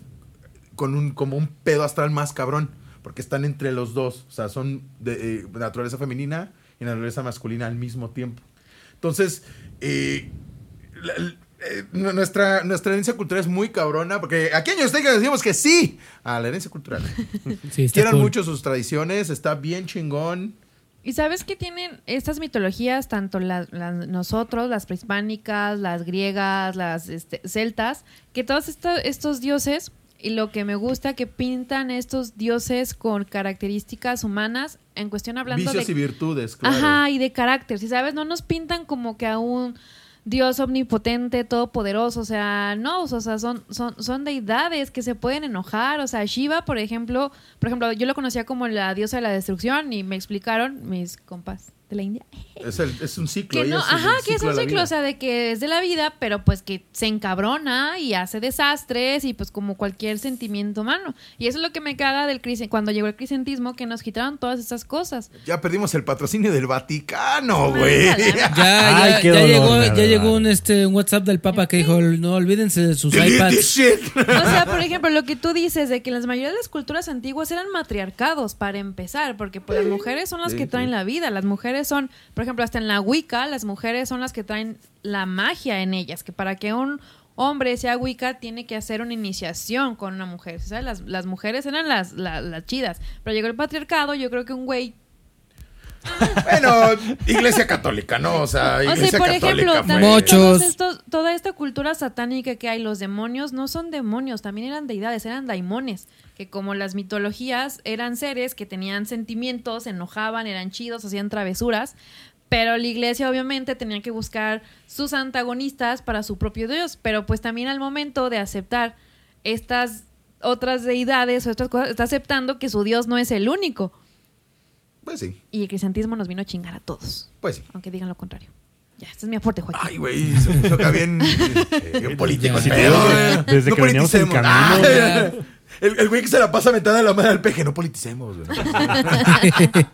con un como un pedo astral más cabrón, porque están entre los dos, o sea, son de eh, naturaleza femenina y naturaleza masculina al mismo tiempo. Entonces, eh, la- eh, nu- nuestra, nuestra herencia cultural es muy cabrona, porque aquí en Azteca decimos que sí a la herencia cultural. <laughs> Sí, está Quieran cool. mucho sus tradiciones, está bien chingón. Y sabes que tienen estas mitologías, tanto las las- nosotros, las prehispánicas, las griegas, las este, celtas, que todos esta- estos dioses, y lo que me gusta, que pintan estos dioses con características humanas, en cuestión hablando Vicios de... y virtudes, claro. Ajá, y de carácter, si sabes, no nos pintan como que a un Dios omnipotente, todopoderoso, o sea, no, o sea, son, son, son deidades que se pueden enojar, o sea, Shiva, por ejemplo, por ejemplo, yo lo conocía como la diosa de la destrucción y me explicaron mis compas de la India Es, el- es un ciclo. que no, ajá, que es un ciclo, vida. o sea, de que es de la vida, pero pues que se encabrona y hace desastres y pues como cualquier sentimiento humano. Y eso es lo que me caga del cuando llegó el crisentismo, que nos quitaron todas estas cosas. Ya perdimos el patrocinio del Vaticano, güey. <laughs> Ya, Ay, ya, qué ya dolor, llegó, ya llegó un, este, un WhatsApp del Papa que dijo, no olvídense de sus <laughs> iPads. O sea, por ejemplo, lo que tú dices de que las mayoría de las culturas antiguas eran matriarcados para empezar, porque pues, las mujeres son las Sí, que traen sí. la vida, las mujeres son, por ejemplo, hasta en la Wicca, las mujeres son las que traen la magia en ellas, que para que un hombre sea Wicca tiene que hacer una iniciación con una mujer, ¿sabes? Las, las mujeres eran las, la- las chidas, pero llegó el patriarcado, yo creo que un güey Bueno, iglesia católica, ¿no? O sea, O iglesia sea, por católica. ejemplo, fue- también Muchos. estos- toda esta cultura satánica que hay, los demonios no son demonios, también eran deidades, eran daimones, que como las mitologías eran seres que tenían sentimientos, se enojaban, eran chidos, hacían travesuras, pero la iglesia obviamente tenía que buscar sus antagonistas para su propio Dios, pero pues también al momento de aceptar estas otras deidades o estas cosas, está aceptando que su Dios no es el único. Pues sí, Y el cristianismo nos vino a chingar a todos, pues sí. aunque digan lo contrario. Ya, este es mi aporte, Joaquín. Ay, güey, se puso acá bien, <laughs> eh, bien político. el Sí, pedo, desde- desde que veníamos en politicemos. camino, Ah, el, el güey que se la pasa mentada a la madre al peje, no politicemos. güey, no <laughs>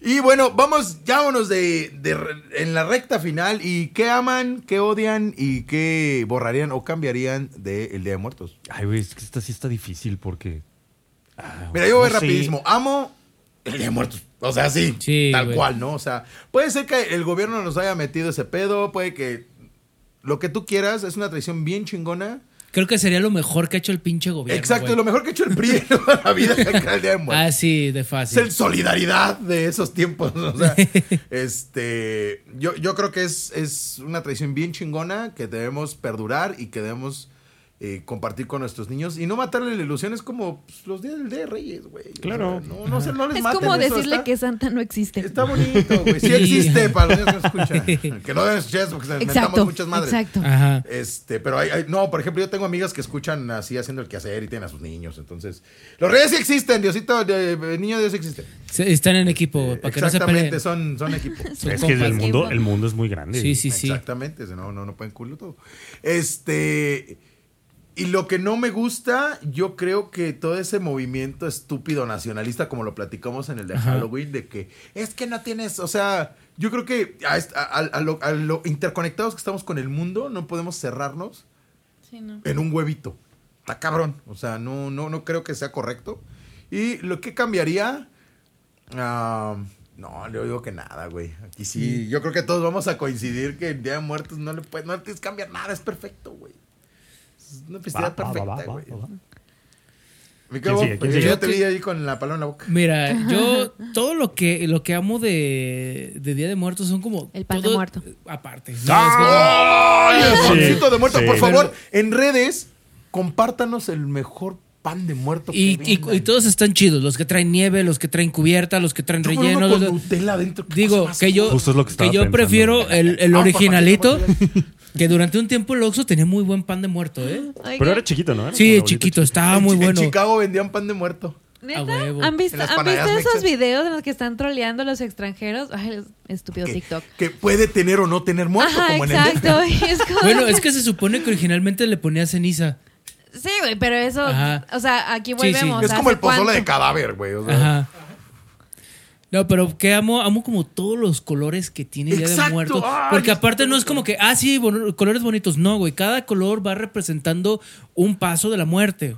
y bueno, vamos, ya vámonos de, de en la recta final. ¿Y qué aman, qué odian y qué borrarían o cambiarían del Día de Muertos? Ay, güey, es que esta sí está difícil porque. ah, Mira, yo voy no sé. rapidísimo. Amo el Día de Muertos. O sea, sí, Sí, tal güey. cual, ¿no? O sea, puede ser que el gobierno nos haya metido ese pedo, puede que lo que tú quieras, es una tradición bien chingona. Creo que sería lo mejor que ha hecho el pinche gobierno. Exacto, güey. lo mejor que ha hecho el PRI <laughs> en la vida es de. Ah, sí, de Es fácil. el solidaridad de esos tiempos. O sea, <laughs> este, yo, yo creo que es, es una tradición bien chingona que debemos perdurar y que debemos eh, compartir con nuestros niños y no matarle la ilusión. Es como pues, los días del Día de Reyes, güey. O Claro. sea, no, no, se- no les Es maten, como decirle está- que Santa no existe. Está bonito, güey. Sí Sí. existe <laughs> para los niños que no escuchan. <laughs> Que no deben escuchar porque se inventamos muchas madres. Exacto. Ajá. Este, pero hay, hay- no, por ejemplo, yo tengo amigas que escuchan así haciendo el quehacer y tienen a sus niños. Entonces, los reyes sí existen, Diosito, de, de- niño Dios existe. Se- Están en equipo, para que no se peleen. son, son <laughs> equipo. Son Es que el mundo, el mundo es muy grande. Sí, sí, sí. Exactamente, no, no, no pueden cubrirlo todo. Este. Y lo que no me gusta, yo creo que todo ese movimiento estúpido nacionalista, como lo platicamos en el de Ajá. Halloween, de que es que no tienes, o sea, yo creo que a, lo, a lo interconectados que estamos con el mundo, no podemos cerrarnos Sí, no. en un huevito. Está cabrón. O sea, no, no, no creo que sea correcto. Y lo que cambiaría. ah, no, yo digo que nada, güey. Aquí sí. Yo creo que todos vamos a coincidir que el Día de Muertos no le puedes, no le tienes que cambiar nada, es perfecto, güey. Es una festividad perfecta, güey. Me ¿Quién quedo, yo te vi ahí con la paloma en la boca. Mira, <laughs> yo todo lo que lo que amo de, de Día de Muertos son como El pan de muerto. Aparte. No, ¡Ay, el Sí, pancito de muerto! sí. Por Pero- favor, en redes, compártanos el mejor pan de muerto que Y, y- vendan. y todos están chidos, los que traen nieve, los que traen cubierta, los que traen Yo por uno relleno. con los- Nutella adentro, Digo, que yo, Justo es lo que yo pensando. prefiero el, el Ah, originalito, papá, que durante un tiempo el Oxxo tenía muy buen pan de muerto, ¿eh? Pero era chiquito, ¿no? Era Sí, chiquito, estaba En muy bueno. En Chicago vendían pan de muerto. ¿Neta? A huevo. ¿Han visto, ¿han visto esos videos en los que están troleando a los extranjeros? Ay, es- estúpido Que, TikTok. que puede tener o no tener muerto, Ajá, como en el exacto. <laughs> es como- Bueno, es que se supone que originalmente le ponía ceniza. Sí, güey, pero eso, Ajá. o sea, aquí Sí, sí. volvemos. Es como ¿hace el pozole cuánto? de cadáver, güey. o sea. Ajá. No, pero que amo, amo como todos los colores que tiene Día de. Muertos. Porque aparte no es como que, ah, sí, bon- colores bonitos. No, güey. Cada color va representando un paso de la muerte,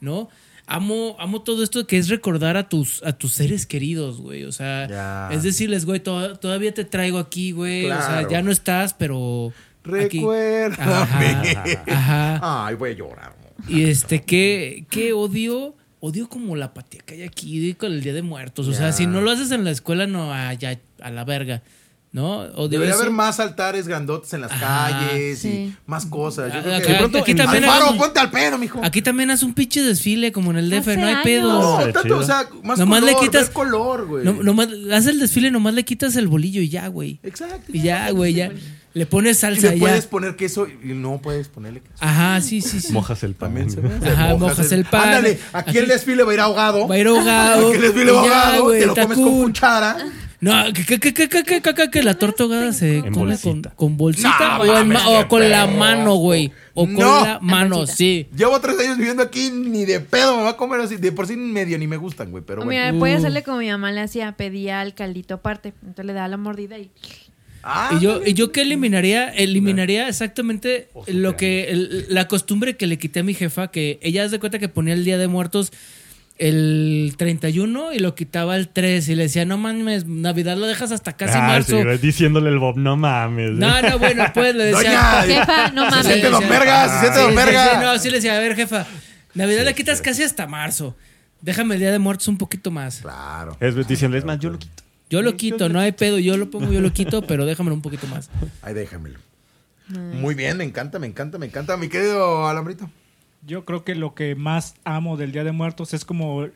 ¿no? Amo, amo todo esto que es recordar a tus, a tus seres queridos, güey. O sea, Ya. es decirles, güey, to- todavía te traigo aquí, güey. O sea, ya no estás, pero. aquí. Recuérdame. Ajá, ajá. Ay, voy a llorar. Y este, ¿qué, qué odio? Odio como la apatía que hay aquí con el Día de Muertos. O sea, si no lo haces en la escuela, no, ah, ya, a la verga. ¿No? Odio Debería eso. haber más altares grandotes en las Ajá, calles sí. y más cosas. Yo Ah, creo acá- que de pronto aquí también Alfaro, ponte al pedo, mijo. Aquí también haz un pinche desfile como en el DF, Hace no hay años. pedo. no, tanto, o sea, más Nomás color, le quitas- color, güey. No, nomás, haz el desfile, nomás le quitas el bolillo y ya, güey. Exacto. Y ya, güey, ya. Le pones salsa. Y le puedes poner queso y no puedes ponerle queso. Ajá, sí, sí, sí. Mojas el pan. Ajá, mojas, el, el, pan. Ándale, aquí, el desfile va a ir ahogado. Va a ir ahogado. Aquí el desfile va ahogado. Te lo comes con cuchara. No, que, que, que, que, que la torta ahogada se come. Con, bolsita o, con la mano, güey. O con la mano, sí. Llevo tres años viviendo aquí, ni de pedo me va a comer así. De por sí medio ni me gustan, güey. Pero bueno. Mira, uh. hacerle como mi mamá le hacía, pedía al caldito aparte. Entonces le daba la mordida y Ah, Y yo, y yo que eliminaría, eliminaría exactamente lo que, el- la costumbre que le quité a mi jefa, que ella hace de cuenta que ponía el Día de Muertos el 31 y lo quitaba el 3 y le decía, no mames, Navidad lo dejas hasta casi Ah, marzo. sí, diciéndole el Bob, no mames. No, no, bueno, pues le decía... Doña, <laughs> Jefa, no se mames. siente don sí. verga, se siente Sí, don sí, verga. sí, no, sí le decía, a ver, jefa, Navidad le quitas casi hasta marzo. Déjame el Día de Muertos un poquito más. Claro. Es diciéndole, es más, yo lo quito. Yo lo quito, no hay pedo, yo lo pongo, yo lo quito, pero déjamelo un poquito más. Ahí déjamelo. Muy bien, me encanta, me encanta, me encanta. Mi querido Alambrito. Yo creo que lo que más amo del Día de Muertos es como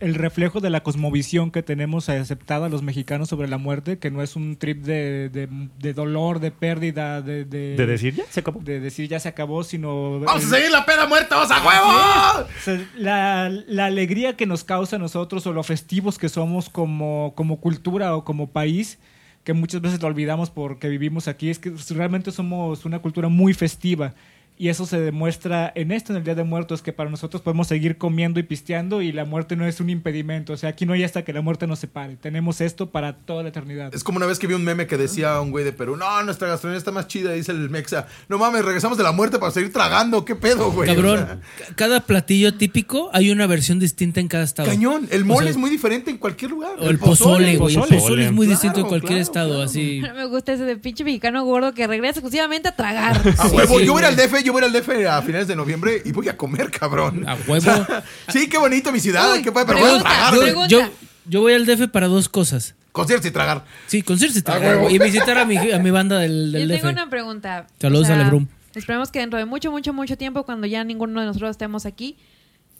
el reflejo de la cosmovisión que tenemos aceptada los mexicanos sobre la muerte, que no es un trip de, de- de dolor, de pérdida, de, de, De decir, ya se acabó. de decir ya se acabó, sino ¡Vamos el- a seguir la peda muertos a huevo! o sea, la, la alegría que nos causa a nosotros o lo festivos que somos como, como cultura o como país, que muchas veces lo olvidamos porque vivimos aquí, es que realmente somos una cultura muy festiva. Y eso se demuestra en esto, en el Día de Muertos, que para nosotros podemos seguir comiendo y pisteando y la muerte no es un impedimento. O sea, aquí no hay hasta que la muerte nos separe. Tenemos esto para toda la eternidad. Es como una vez que vi un meme que decía un güey de Perú, no, nuestra gastronomía está más chida, dice el Mexa. No mames, regresamos de la muerte para seguir tragando, qué pedo, güey. O Cabrón, sea, cada platillo típico hay una versión distinta en cada estado. cañón, el mole O sea, es muy diferente en cualquier lugar. O el pozole, güey. El pozole. pozole es muy Claro, distinto en cualquier claro, estado, claro. así. <laughs> Me gusta ese de pinche mexicano gordo que regresa exclusivamente a tragar. A huevo, sí, yo voy al. DF, yo voy al DF a finales de noviembre y voy a comer, cabrón. A huevo. <laughs> sí, qué bonito mi ciudad, Uy, qué padre, pero voy a Yo, yo, yo voy al DF para dos cosas. Conciertos y tragar. Sí, conciertos y tragar, y visitar a mi, a mi banda del, Yo del tengo DF. una pregunta. Saludos O sea, a Lebrum. Esperemos que dentro de mucho, mucho, mucho tiempo, cuando ya ninguno de nosotros estemos aquí,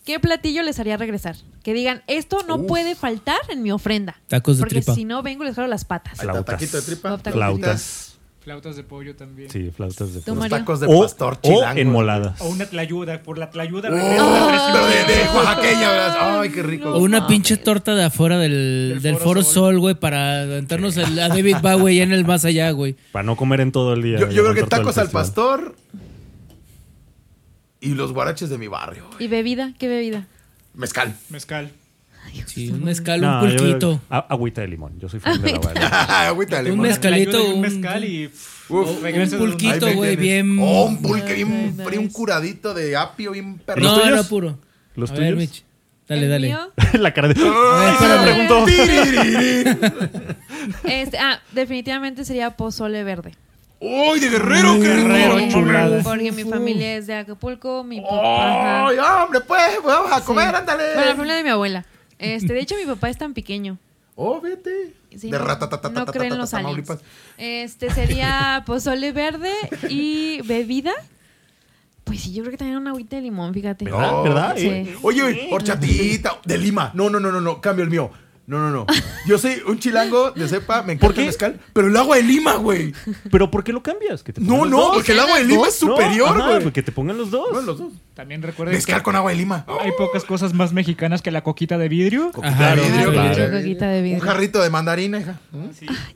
¿qué platillo les haría regresar? Que digan, esto no puede faltar en mi ofrenda. Tacos de Porque tripa. si no, vengo y les jalo las patas. Flautas. taquito de tripa. Flautas. Flautas. De pollo también. Sí, flautas de Los Mario. tacos de O, pastor o chilango. enmoladas. O una tlayuda. Por la tlayuda. Oh, pero de, de oaxaqueña, ¿verdad? Ay, qué rico. O una pinche torta de afuera del, Del del Foro Foro Sol. Sol, güey, para aventarnos el- a David Bowie ya en el más allá, güey. Para no comer en todo el día. Yo, creo que tacos al pastor y los guaraches de mi barrio. güey. ¿Y bebida? ¿Qué bebida? Mezcal. Mezcal. Sí, un mezcal, No, un yo- pulquito. a- agüita de limón. Yo soy fan de la agua de limón. <laughs> Agüita de Un limón. mezcal. Mezcalito, un un- mezcal y... Uf. Un un- pulquito, güey, bien. Oh, un pulque bien Nice, frío, un curadito de apio bien perro. ¿Los No, tuyos? no, puro. ¿Los A ver, tuyos? Mitch. Dale, ¿El dale. mío? <laughs> la cara de. <laughs> ver, ¡Ay, se me espérame. preguntó! Este, ah, definitivamente sería pozole verde. ¡Uy, de guerrero! ¡Qué rico! Guerrero, chulada. Porque mi familia es de Acapulco, mi papá. ¡Ay, hombre, pues! Vamos a comer, Sí. ándale. Bueno, la familia de mi abuela. Este, de hecho, mi papá es tan pequeño. ¡Oh, vete! Sí, de no- ratatatatata, no creen los aliens. Este sería pozole verde y bebida. Pues sí, yo creo que también una agüita de limón, fíjate. ¿Verdad? ¿Verdad? Sí. Oye, oye, horchatita de Lima. No, no, no, no, no, cambio el mío. No, no, no. Yo soy un chilango de cepa, me encanta qué? el mezcal, pero el agua de Lima, güey. ¿Pero por qué lo cambias? ¿Que te No, pongan no, los dos? porque el agua de Lima es No, superior, ajá, güey. porque te pongan los dos. No, los dos. También recuerden Mezcal que con agua de Lima. hay pocas cosas más mexicanas que la coquita de vidrio. Coquita Ajá, de vidrio, coquita de claro. vidrio, coquita de vidrio. Un jarrito de mandarina, hija.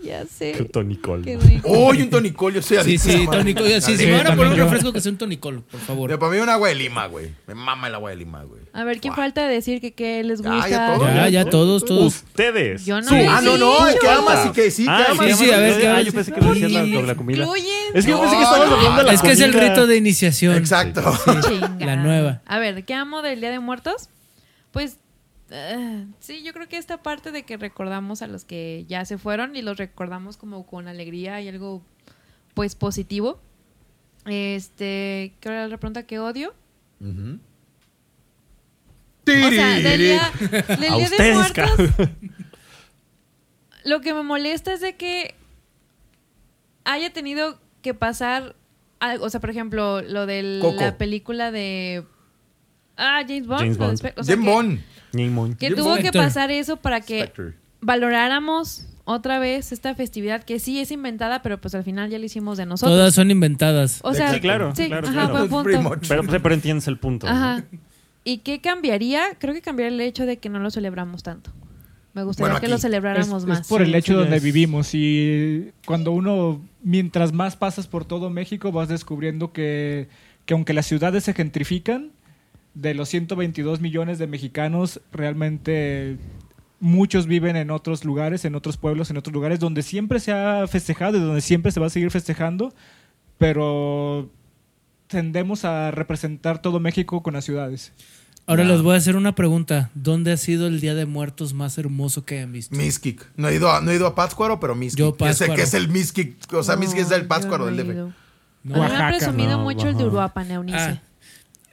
Ya sé. Qué tonicol. Qué rico. Oye, un tonicol, yo soy Sí, adicto a sí, esa madre. tonicol. Sí, Dale. si me van a poner un yo. refresco que sea un tonicol, por favor. Pero para mí un agua de Lima, güey. Me mama el agua de Lima, güey. A ver, ¿quién Guau. falta decir que qué les gusta? Ya, ya todos, todos. Ustedes. Yo no Ah, no, no, dicho. que amas y que sí, que Ah, amas. sí, sí, a ver, ¿qué Ah, yo pensé que lo decías la, Oye, con la comida. excluyen. Es que yo pensé que estabas hablando de la Es que es el comida. rito de iniciación. Exacto. Chinga. La nueva. A ver, ¿qué amo del Día de Muertos? Pues eh, sí, yo creo que esta parte de que recordamos a los que ya se fueron y los recordamos como con alegría y algo pues positivo. Este, ¿qué era la pregunta que odio? Ujú. O sea, del día, del A día de ustedes, Muertos, cabrón. lo que me molesta es de que haya tenido que pasar algo, o sea, por ejemplo, lo de Coco. la película de ah, James Bond, James lo de Bond. Spe- o sea, Jim que- Bond. Que James tuvo que pasar eso para que Spectre. valoráramos otra vez esta festividad que sí es inventada, pero pues al final ya la hicimos de nosotros. Todas son inventadas. o sea, Sí, claro, sí, claro, ajá, claro. buen punto. Pero, pero entiendes el punto. ¿no? Ajá. ¿Y qué cambiaría? Creo que cambiaría el hecho de que no lo celebramos tanto. Me gustaría Bueno, que lo Es, celebráramos es más. por el Sí, hecho ya donde es- vivimos y cuando uno, mientras más pasas por todo México, vas descubriendo que, que aunque las ciudades se gentrifican, de los 122 millones de mexicanos, realmente muchos viven en otros lugares, en otros pueblos, en otros lugares donde siempre se ha festejado y donde siempre se va a seguir festejando, pero tendemos a representar todo México con las ciudades. Ahora les voy a hacer una pregunta. ¿Dónde ha sido el Día de Muertos más hermoso que han visto? Miskik. No he ido a, no he ido a Pátzcuaro, pero Miskik. Yo, Pátzcuaro. Que es el Miskik. O sea, Miskik es el Pátzcuaro del DF. DF. A mí me Oaxaca, han presumido no, mucho el de. Uruapan, Eunice. Ah,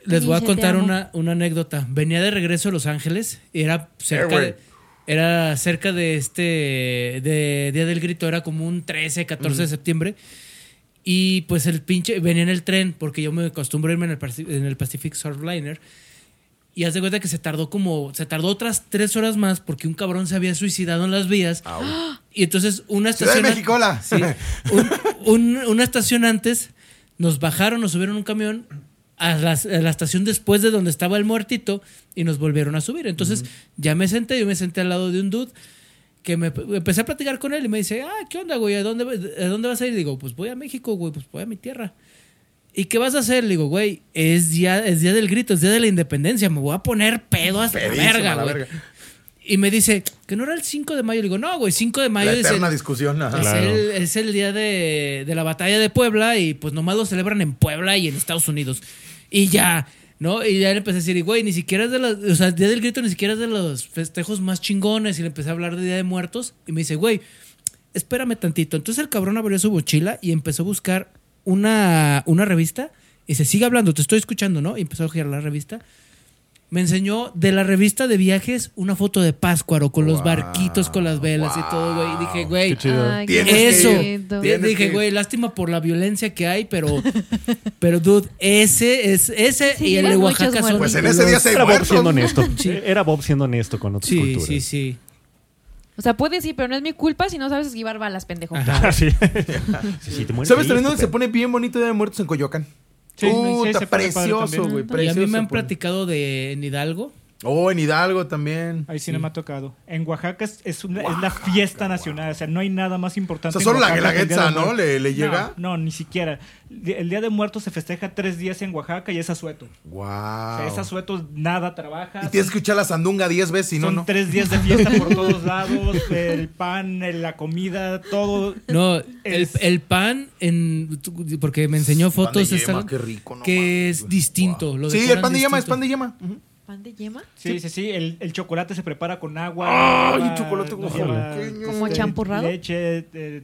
les voy a contar una, una anécdota. Venía de regreso a Los Ángeles. Era cerca güey. de, era cerca de este de Día del Grito. Era como un 13, 14 de septiembre. Y pues el pinche venía en el tren porque yo me acostumbro a irme en el, en el Pacific Surfliner. Y haz de cuenta que se tardó como se tardó otras tres horas más porque un cabrón se había suicidado en las vías. <gasps> Y entonces una de estación México, hola. Sí. <laughs> Un- un- una estación antes, nos bajaron, nos subieron un camión a la, a la estación después de donde estaba el muertito y nos volvieron a subir. Entonces ya me senté, yo me senté al lado de un dude que me empecé a platicar con él y me dice, ah, ¿qué onda, güey? ¿A dónde, ¿A dónde vas a ir? digo, pues voy a México, güey, pues voy a mi tierra. ¿Y qué vas a hacer? Le digo, güey, es día, es día del grito, es día de la independencia, me voy a poner pedo hasta la verga, la güey. verga. Y me dice, que no era el 5 de mayo. Le digo, no, güey, 5 de mayo La es eterna el, discusión. ajá. es, Claro. el, es el día de, de la batalla de Puebla y pues nomás lo celebran en Puebla y en Estados Unidos. Y ya, ¿no? Y ya le empecé a decir, güey, ni siquiera es de los, o sea, el Día del Grito ni siquiera es de los festejos más chingones. Y le empecé a hablar de Día de Muertos y me dice, güey, espérame tantito. Entonces el cabrón abrió su mochila y empezó a buscar una, una revista y se sigue hablando, te estoy escuchando, ¿no? Y empezó a girar la revista. Me enseñó de la revista de viajes una foto de Páscuaro con los barquitos con las velas y todo, güey. Y dije, güey, que eso. dije, que- güey, lástima por la violencia que hay, pero, pero dude, ese es ese Sí, y el de Oaxaca son. Pues en ese día se Era Bob siendo honesto. Sí. Era Bob siendo honesto con otras Sí, culturas. sí, sí. O sea, puedes ir, pero no es mi culpa si no sabes esquivar balas, pendejo. Ajá. <laughs> sí. <laughs> Sí, sí, te ¿Sabes también dónde se pone bien bonito Día de Muertos en Coyoacán? Sí, sí, Puta, precioso, también. güey. Y a mí me han platicado de en Hidalgo. Oh, en Hidalgo también. Ahí sí, no me ha tocado. En Oaxaca es, es, una- es la fiesta nacional. O sea, no hay nada más O importante. sea, en solo la guelaguetza, ¿no? Le, le llega. No, no, ni siquiera. El Día de Muertos se festeja tres días en Oaxaca y es asueto. Wow. O sea, es asueto, nada trabaja. Y tienes que escuchar la sandunga 10 veces y no, Son no. tres días de fiesta por <laughs> todos lados. El pan, la comida, todo. No, el, Es- el pan en porque me enseñó fotos Pan de esta- yema, qué rico, no que es distinto. Wow. lo Sí, el pan de yema es pan de yema. Ujú. ¿Pan de yema? Sí, sí, sí. El, el chocolate se prepara con agua. Ay, lleva- chocolate oaxaqueño. lleva, ¿Como este, champurrado? Leche, eh,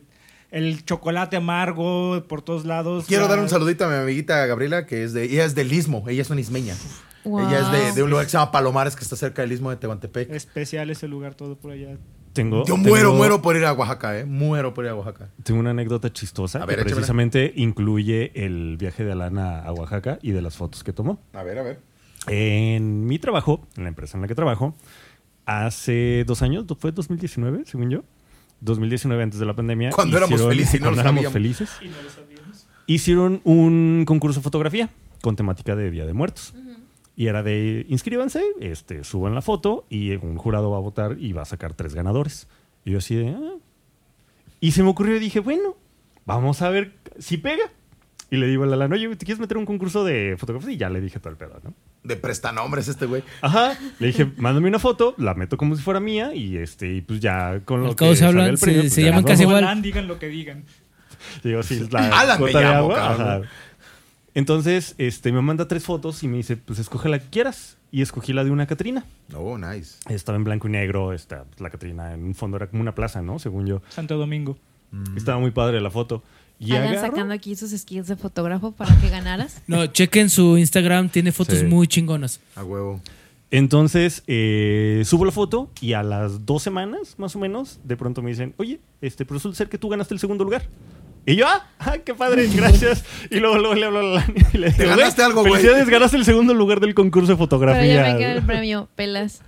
el chocolate amargo por todos lados. Quiero Ah, dar un saludito a mi amiguita Gabriela, que es de, ella es del Istmo, ella es una ismeña. Wow. Ella es de, de un lugar que se llama Palomares, que está cerca del Istmo de Tehuantepec. Especial ese lugar, todo por allá. Tengo, Yo muero, tengo- muero por ir a Oaxaca, ¿eh? Muero por ir a Oaxaca. Tengo una anécdota chistosa A ver, que precisamente incluye el viaje de Alana a Oaxaca y de las fotos que tomó. A ver, a ver. En mi trabajo, en la empresa en la que trabajo, hace dos años, fue 2019, según yo. 2019, antes de la pandemia. Cuando éramos felices y no lo éramos sabíamos. felices. Hicieron un concurso de fotografía con temática de Día de Muertos. Y era de inscríbanse, este, suban la foto y un jurado va a votar y va a sacar tres ganadores. Y yo así de. "Ah". Y se me ocurrió y dije, bueno, vamos a ver si pega. Y le digo a la lana, oye, ¿te quieres meter un concurso de fotografía? Y ya le dije todo el pedo, ¿no? De prestanombres este güey. Ajá. Le dije, mándame una foto, la meto como si fuera mía y este, y pues ya con lo que se hablan, el premio, se- pues se ya llaman casi igual. Alan, digan lo que digan. Digo, sí, la Alan me gota de llamo, agua, cabrón. ajá. Entonces, este, me manda tres fotos y me dice, pues escoge la que quieras. Y escogí la de una Catrina. Oh, nice. Estaba en blanco y negro, esta, pues, la Catrina en un fondo era como una plaza, ¿no? Según yo. Santo Domingo. Estaba muy padre la foto. Y agarro- sacando aquí sus skills de fotógrafo para que ganaras. <laughs> No, chequen su Instagram, tiene fotos Sí. muy chingonas. A huevo. Entonces, eh, subo la foto y a las dos semanas, más o menos, de pronto me dicen, oye, este, pero resulta ser que tú ganaste el segundo lugar. Y yo, ah, ah, qué padre, <laughs> gracias. Y luego, luego le hablo a la Lani y le digo, ganaste algo, güey. Felicidades, ganaste el segundo lugar del concurso de Pero fotografía. ya me queda el premio, pelas.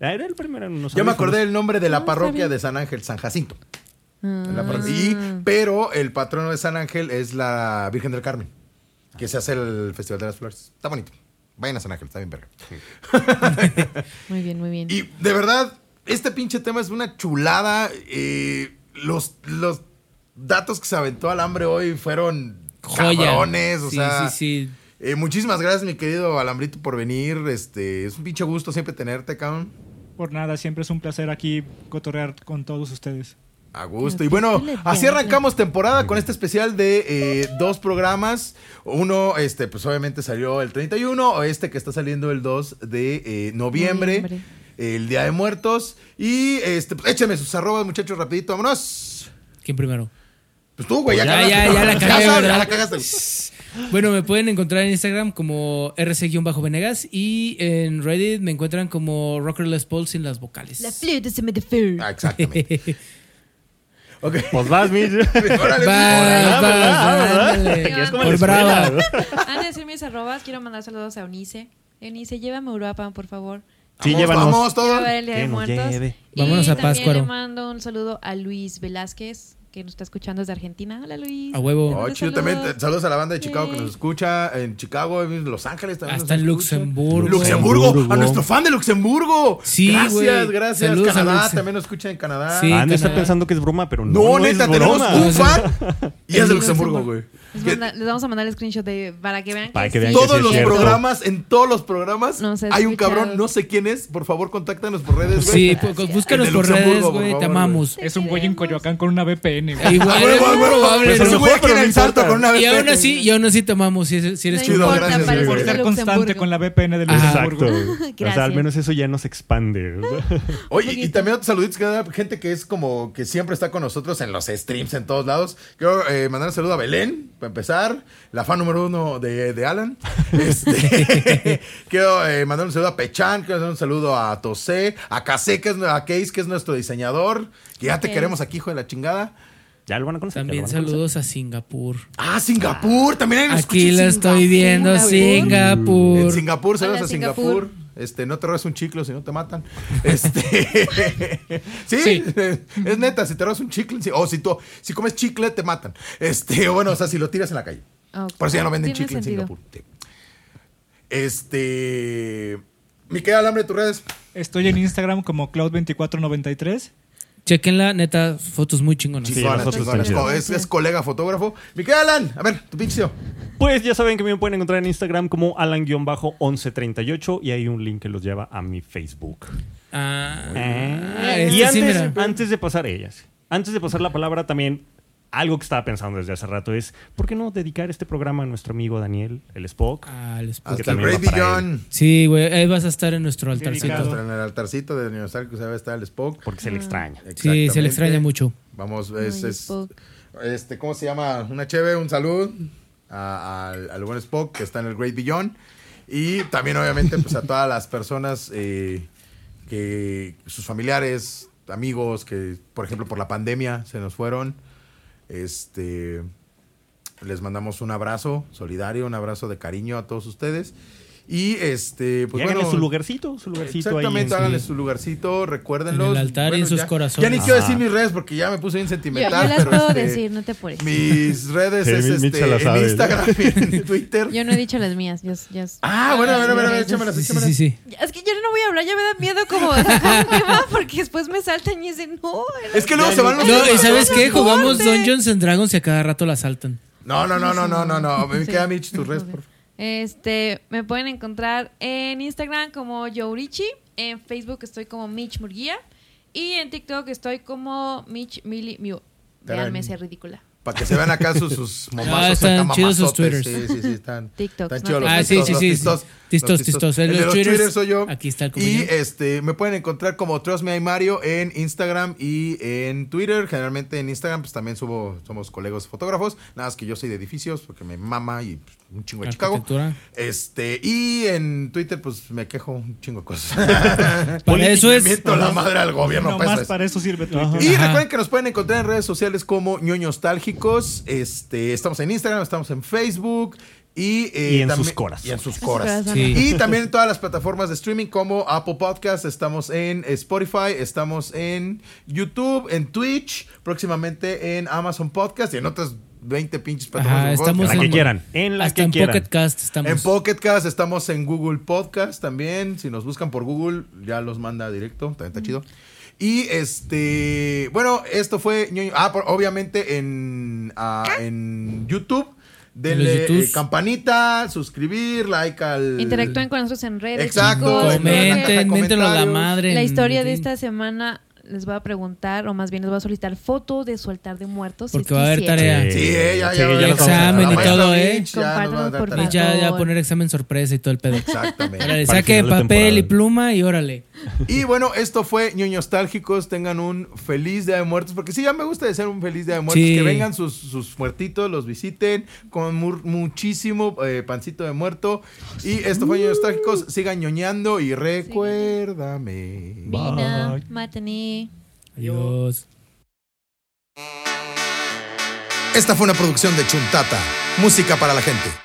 Ah, era el primero. en unos Ya me acordé del nombre de la parroquia de San Ángel, San Jacinto. La parroquia- y, pero el patrono de San Ángel es la Virgen del Carmen, que se hace el Festival de las Flores. Está bonito. Vayan a San Ángel, está bien verga. <laughs> Muy bien, muy bien. Y de verdad, este pinche tema es una chulada. eh, los, los datos que se aventó al hambre hoy fueron cabrones. O sí, sea, sí, sí. eh, muchísimas gracias, mi querido Alambrito, por venir. Este, es un pinche gusto siempre tenerte, cabrón. Por nada, siempre es un placer aquí cotorrear con todos ustedes. A gusto. Y bueno, así arrancamos temporada con este especial de eh, dos programas. Uno, este, pues obviamente salió el 31, o este que está saliendo el 2 de eh, noviembre, Noviembre. el Día de Muertos. Y este, pues, écheme sus arrobas, muchachos, rapidito, vámonos. ¿Quién primero? Pues tú, güey, ya, Ya, cagaste. ya, ya la <laughs> cagué, Ya la cagaste. <laughs> Bueno, me pueden encontrar en Instagram como rc-venegas y en Reddit me encuentran como Rocker Les Paul sin las vocales. La flûte se me. Ah, exactamente. <laughs> Ok. Pues vas, Mitch. <laughs> Órale, Vas, vas, <laughs> como Por. ¿no? <laughs> Antes de decir mis arrobas, quiero mandar saludos a Eunice. Eunice, llévame a Europa, por favor. Sí, vamos, llévanos. vamos todos. ver el Día Que de nos Muertos. lleve. Vámonos y a también Pátzcuaro. le mando un saludo a Luis Velázquez, que nos está escuchando desde Argentina. Hola, Luis. A huevo. Oh, chido, saludos. también saludos a la banda de Chicago que nos escucha, en Chicago, en Los Ángeles también. Hasta nos en. Luxemburgo. Luxemburgo, Luxemburgo. a nuestro fan de Luxemburgo. Sí, gracias, güey. gracias. Saludos Canadá también nos escucha en Canadá. Sí. Canadá. pensando que es broma, pero no, No, no neta, es tenemos broma. un <laughs> fan y es de Luxemburgo, güey. Les, vamos a mandar el screenshot de, para que vean Para que, que vean sí. que Todos es los cierto. programas, en todos los programas, No se hay un cabrón, no sé quién es. Por favor, contáctanos por redes, güey. Sí, pues, búscanos por redes, güey. Te amamos. Es un güey en Coyoacán con una VPN. VPN. güey. Igual, es muy probable. Pues mejor, pero no importa. con una Y aún así, y aún así te amamos si eres, si eres No chido, importa, gracias, de Ser constante con la VPN de. Luxemburgo. Exacto. <laughs> O sea, al menos eso ya nos expande. <laughs> Oye, y también otros saluditos que da gente que es como que siempre está con nosotros en los streams en todos lados. Quiero eh, mandar un saludo a Belén, para empezar, la fan número uno de, de Alan. <laughs> Este, quiero eh, mandar un saludo a Pechan, quiero mandar un saludo a Tosé, a Case, que es, a Case, que es nuestro diseñador, que ya te queremos aquí, hijo de la chingada. Ya lo van a conocer. También lo van a conocer. saludos a Singapur. Ah, Singapur, también hay un Aquí la estoy Singapur, viendo, güey. En Singapur. Singapur, saludos Hola, a Singapur. Singapur. Este, no te robes un chicle si no te matan. <laughs> Este, <laughs> sí, Sí. <laughs> es neta, si te robas un chicle, o si tú, si comes chicle te matan. Este, bueno, o sea, si lo tiras en la calle. Por eso ya no venden chicle sentido. en Singapur. Este, Miquel Alambre, tus redes. Estoy en Instagram como Cloud2493. Chequenla, neta, fotos muy chingonas. Sí. Es, es colega fotógrafo. Miquel Alan, a ver, tu pinche. Pues ya saben que me pueden encontrar en Instagram como Alan-1138 y hay un link que los lleva a mi Facebook. Ah, Eh, este y antes, antes de pasar ellas, antes de pasar la palabra también, algo que estaba pensando desde hace rato es, ¿por qué no dedicar este programa a nuestro amigo Daniel, el Spock? Ah, el. Que Hasta el para Beyond. Sí, güey, ahí vas a estar en nuestro altarcito. Dedicado. En el altarcito de aniversario que se va a estar el Spock. Porque se le extraña. Sí, se le extraña mucho. Vamos, es, Ay, es- Spock. este, ¿cómo se llama? Una cheve, un salud al buen Spock que está en el Great Beyond. Y también, obviamente, pues a todas las personas eh, que sus familiares, amigos, que, por ejemplo, por la pandemia se nos fueron. Este. Les mandamos un abrazo solidario, un abrazo de cariño a todos ustedes. Y este, Y pues háganle bueno. su lugarcito, su lugarcito ahí. Exactamente, en- háganle su lugarcito, recuérdenlo. En el altar y en sus ya, corazones. Ya ni quiero decir mis redes porque ya me puse bien Yo, yo sentimental. las pero, puedo este, decir, no te apures. Mis redes Sí, es este, en sabe. Instagram y <laughs> en Twitter. Yo no he dicho las mías. Yo, yo- Ah, bueno, a ver, a ver, a ver, Yo- échamelas, Sí, sí, échamelas. sí, sí. Ya, Es que yo no voy a hablar, ya me da miedo como sacar un tema porque después me saltan y dicen, no. Es que luego se van los No, y ¿sabes qué? Jugamos Dungeons and Dragons y a cada rato la saltan. No, no, no, no, no, no, no. Me Sí. queda Mitch tus redes, por favor. Este, me pueden encontrar en Instagram como Yourichi, en Facebook estoy como Mitch Murguía y en TikTok estoy como Mitch Mili Mew. Véanme ese ridícula. Para que se vean acá sus, sus <laughs> momazos están acá chidos sus mamazotes. twitters. Sí, sí, sí, están. <laughs> TikToks, Están ¿no? chidos los Ah, sí, sí, los sí, tistos, sí. Tistos, tistos. El En de los twitters soy yo. aquí está el Y compañero. este, me pueden encontrar como Trust Me I Mario en Instagram y en Twitter. Generalmente en Instagram, pues también subo, somos colegas fotógrafos. Nada más que yo soy de edificios porque me mama y pues, un chingo de Chicago. Este, y en Twitter, pues me quejo un chingo de cosas. <laughs> Para eso es- miento la madre al gobierno. No para eso más es. para eso sirve Twitter. Y recuerden que nos pueden encontrar en redes sociales como ñoñostálgicos. Este, estamos en Instagram, estamos en Facebook. Y, eh, Y en también- sus coras. Y en sus coras. Sí. Y también en todas las plataformas de streaming como Apple Podcast, estamos en Spotify, estamos en YouTube, en Twitch, próximamente en Amazon Podcast y en otras 20 pinches plataformas. Ajá, de estamos podcast. La que en- quieran. En la Hasta que en quieran. Pocket Cast estamos. En Pocket Cast estamos en Google Podcast también. Si nos buscan por Google, ya los manda directo. También está chido. Y este, bueno, esto fue Ah, por- obviamente en, ah, en YouTube. Denle YouTubes. eh, campanita, suscribir, like al. Interactúen con nosotros en redes. Exacto. chicos. Comenten, a la madre. La en- historia de esta semana les voy a preguntar, o más bien les voy a solicitar foto de su altar de muertos. si Porque es va a haber tarea. Sí, ya, Sí, ya. ya ya Examen y maestra todo, ¿eh? Ya va por. Y ya, ya poner examen sorpresa y todo el pedo. Exactamente. Órale, saque de papel y temporada. pluma y órale. Y bueno, esto fue ñoños nostálgicos. Tengan un feliz Día de Muertos. Porque sí, ya me gusta decir un feliz Día de Muertos. Sí. Que vengan sus, sus muertitos, los visiten con mu- muchísimo eh, pancito de muerto. Y esto fue ñoños nostálgicos. Sigan ñoñando y recuérdame. Vina, Matani. Adiós. Esta fue una producción de Chuntata, música para la gente.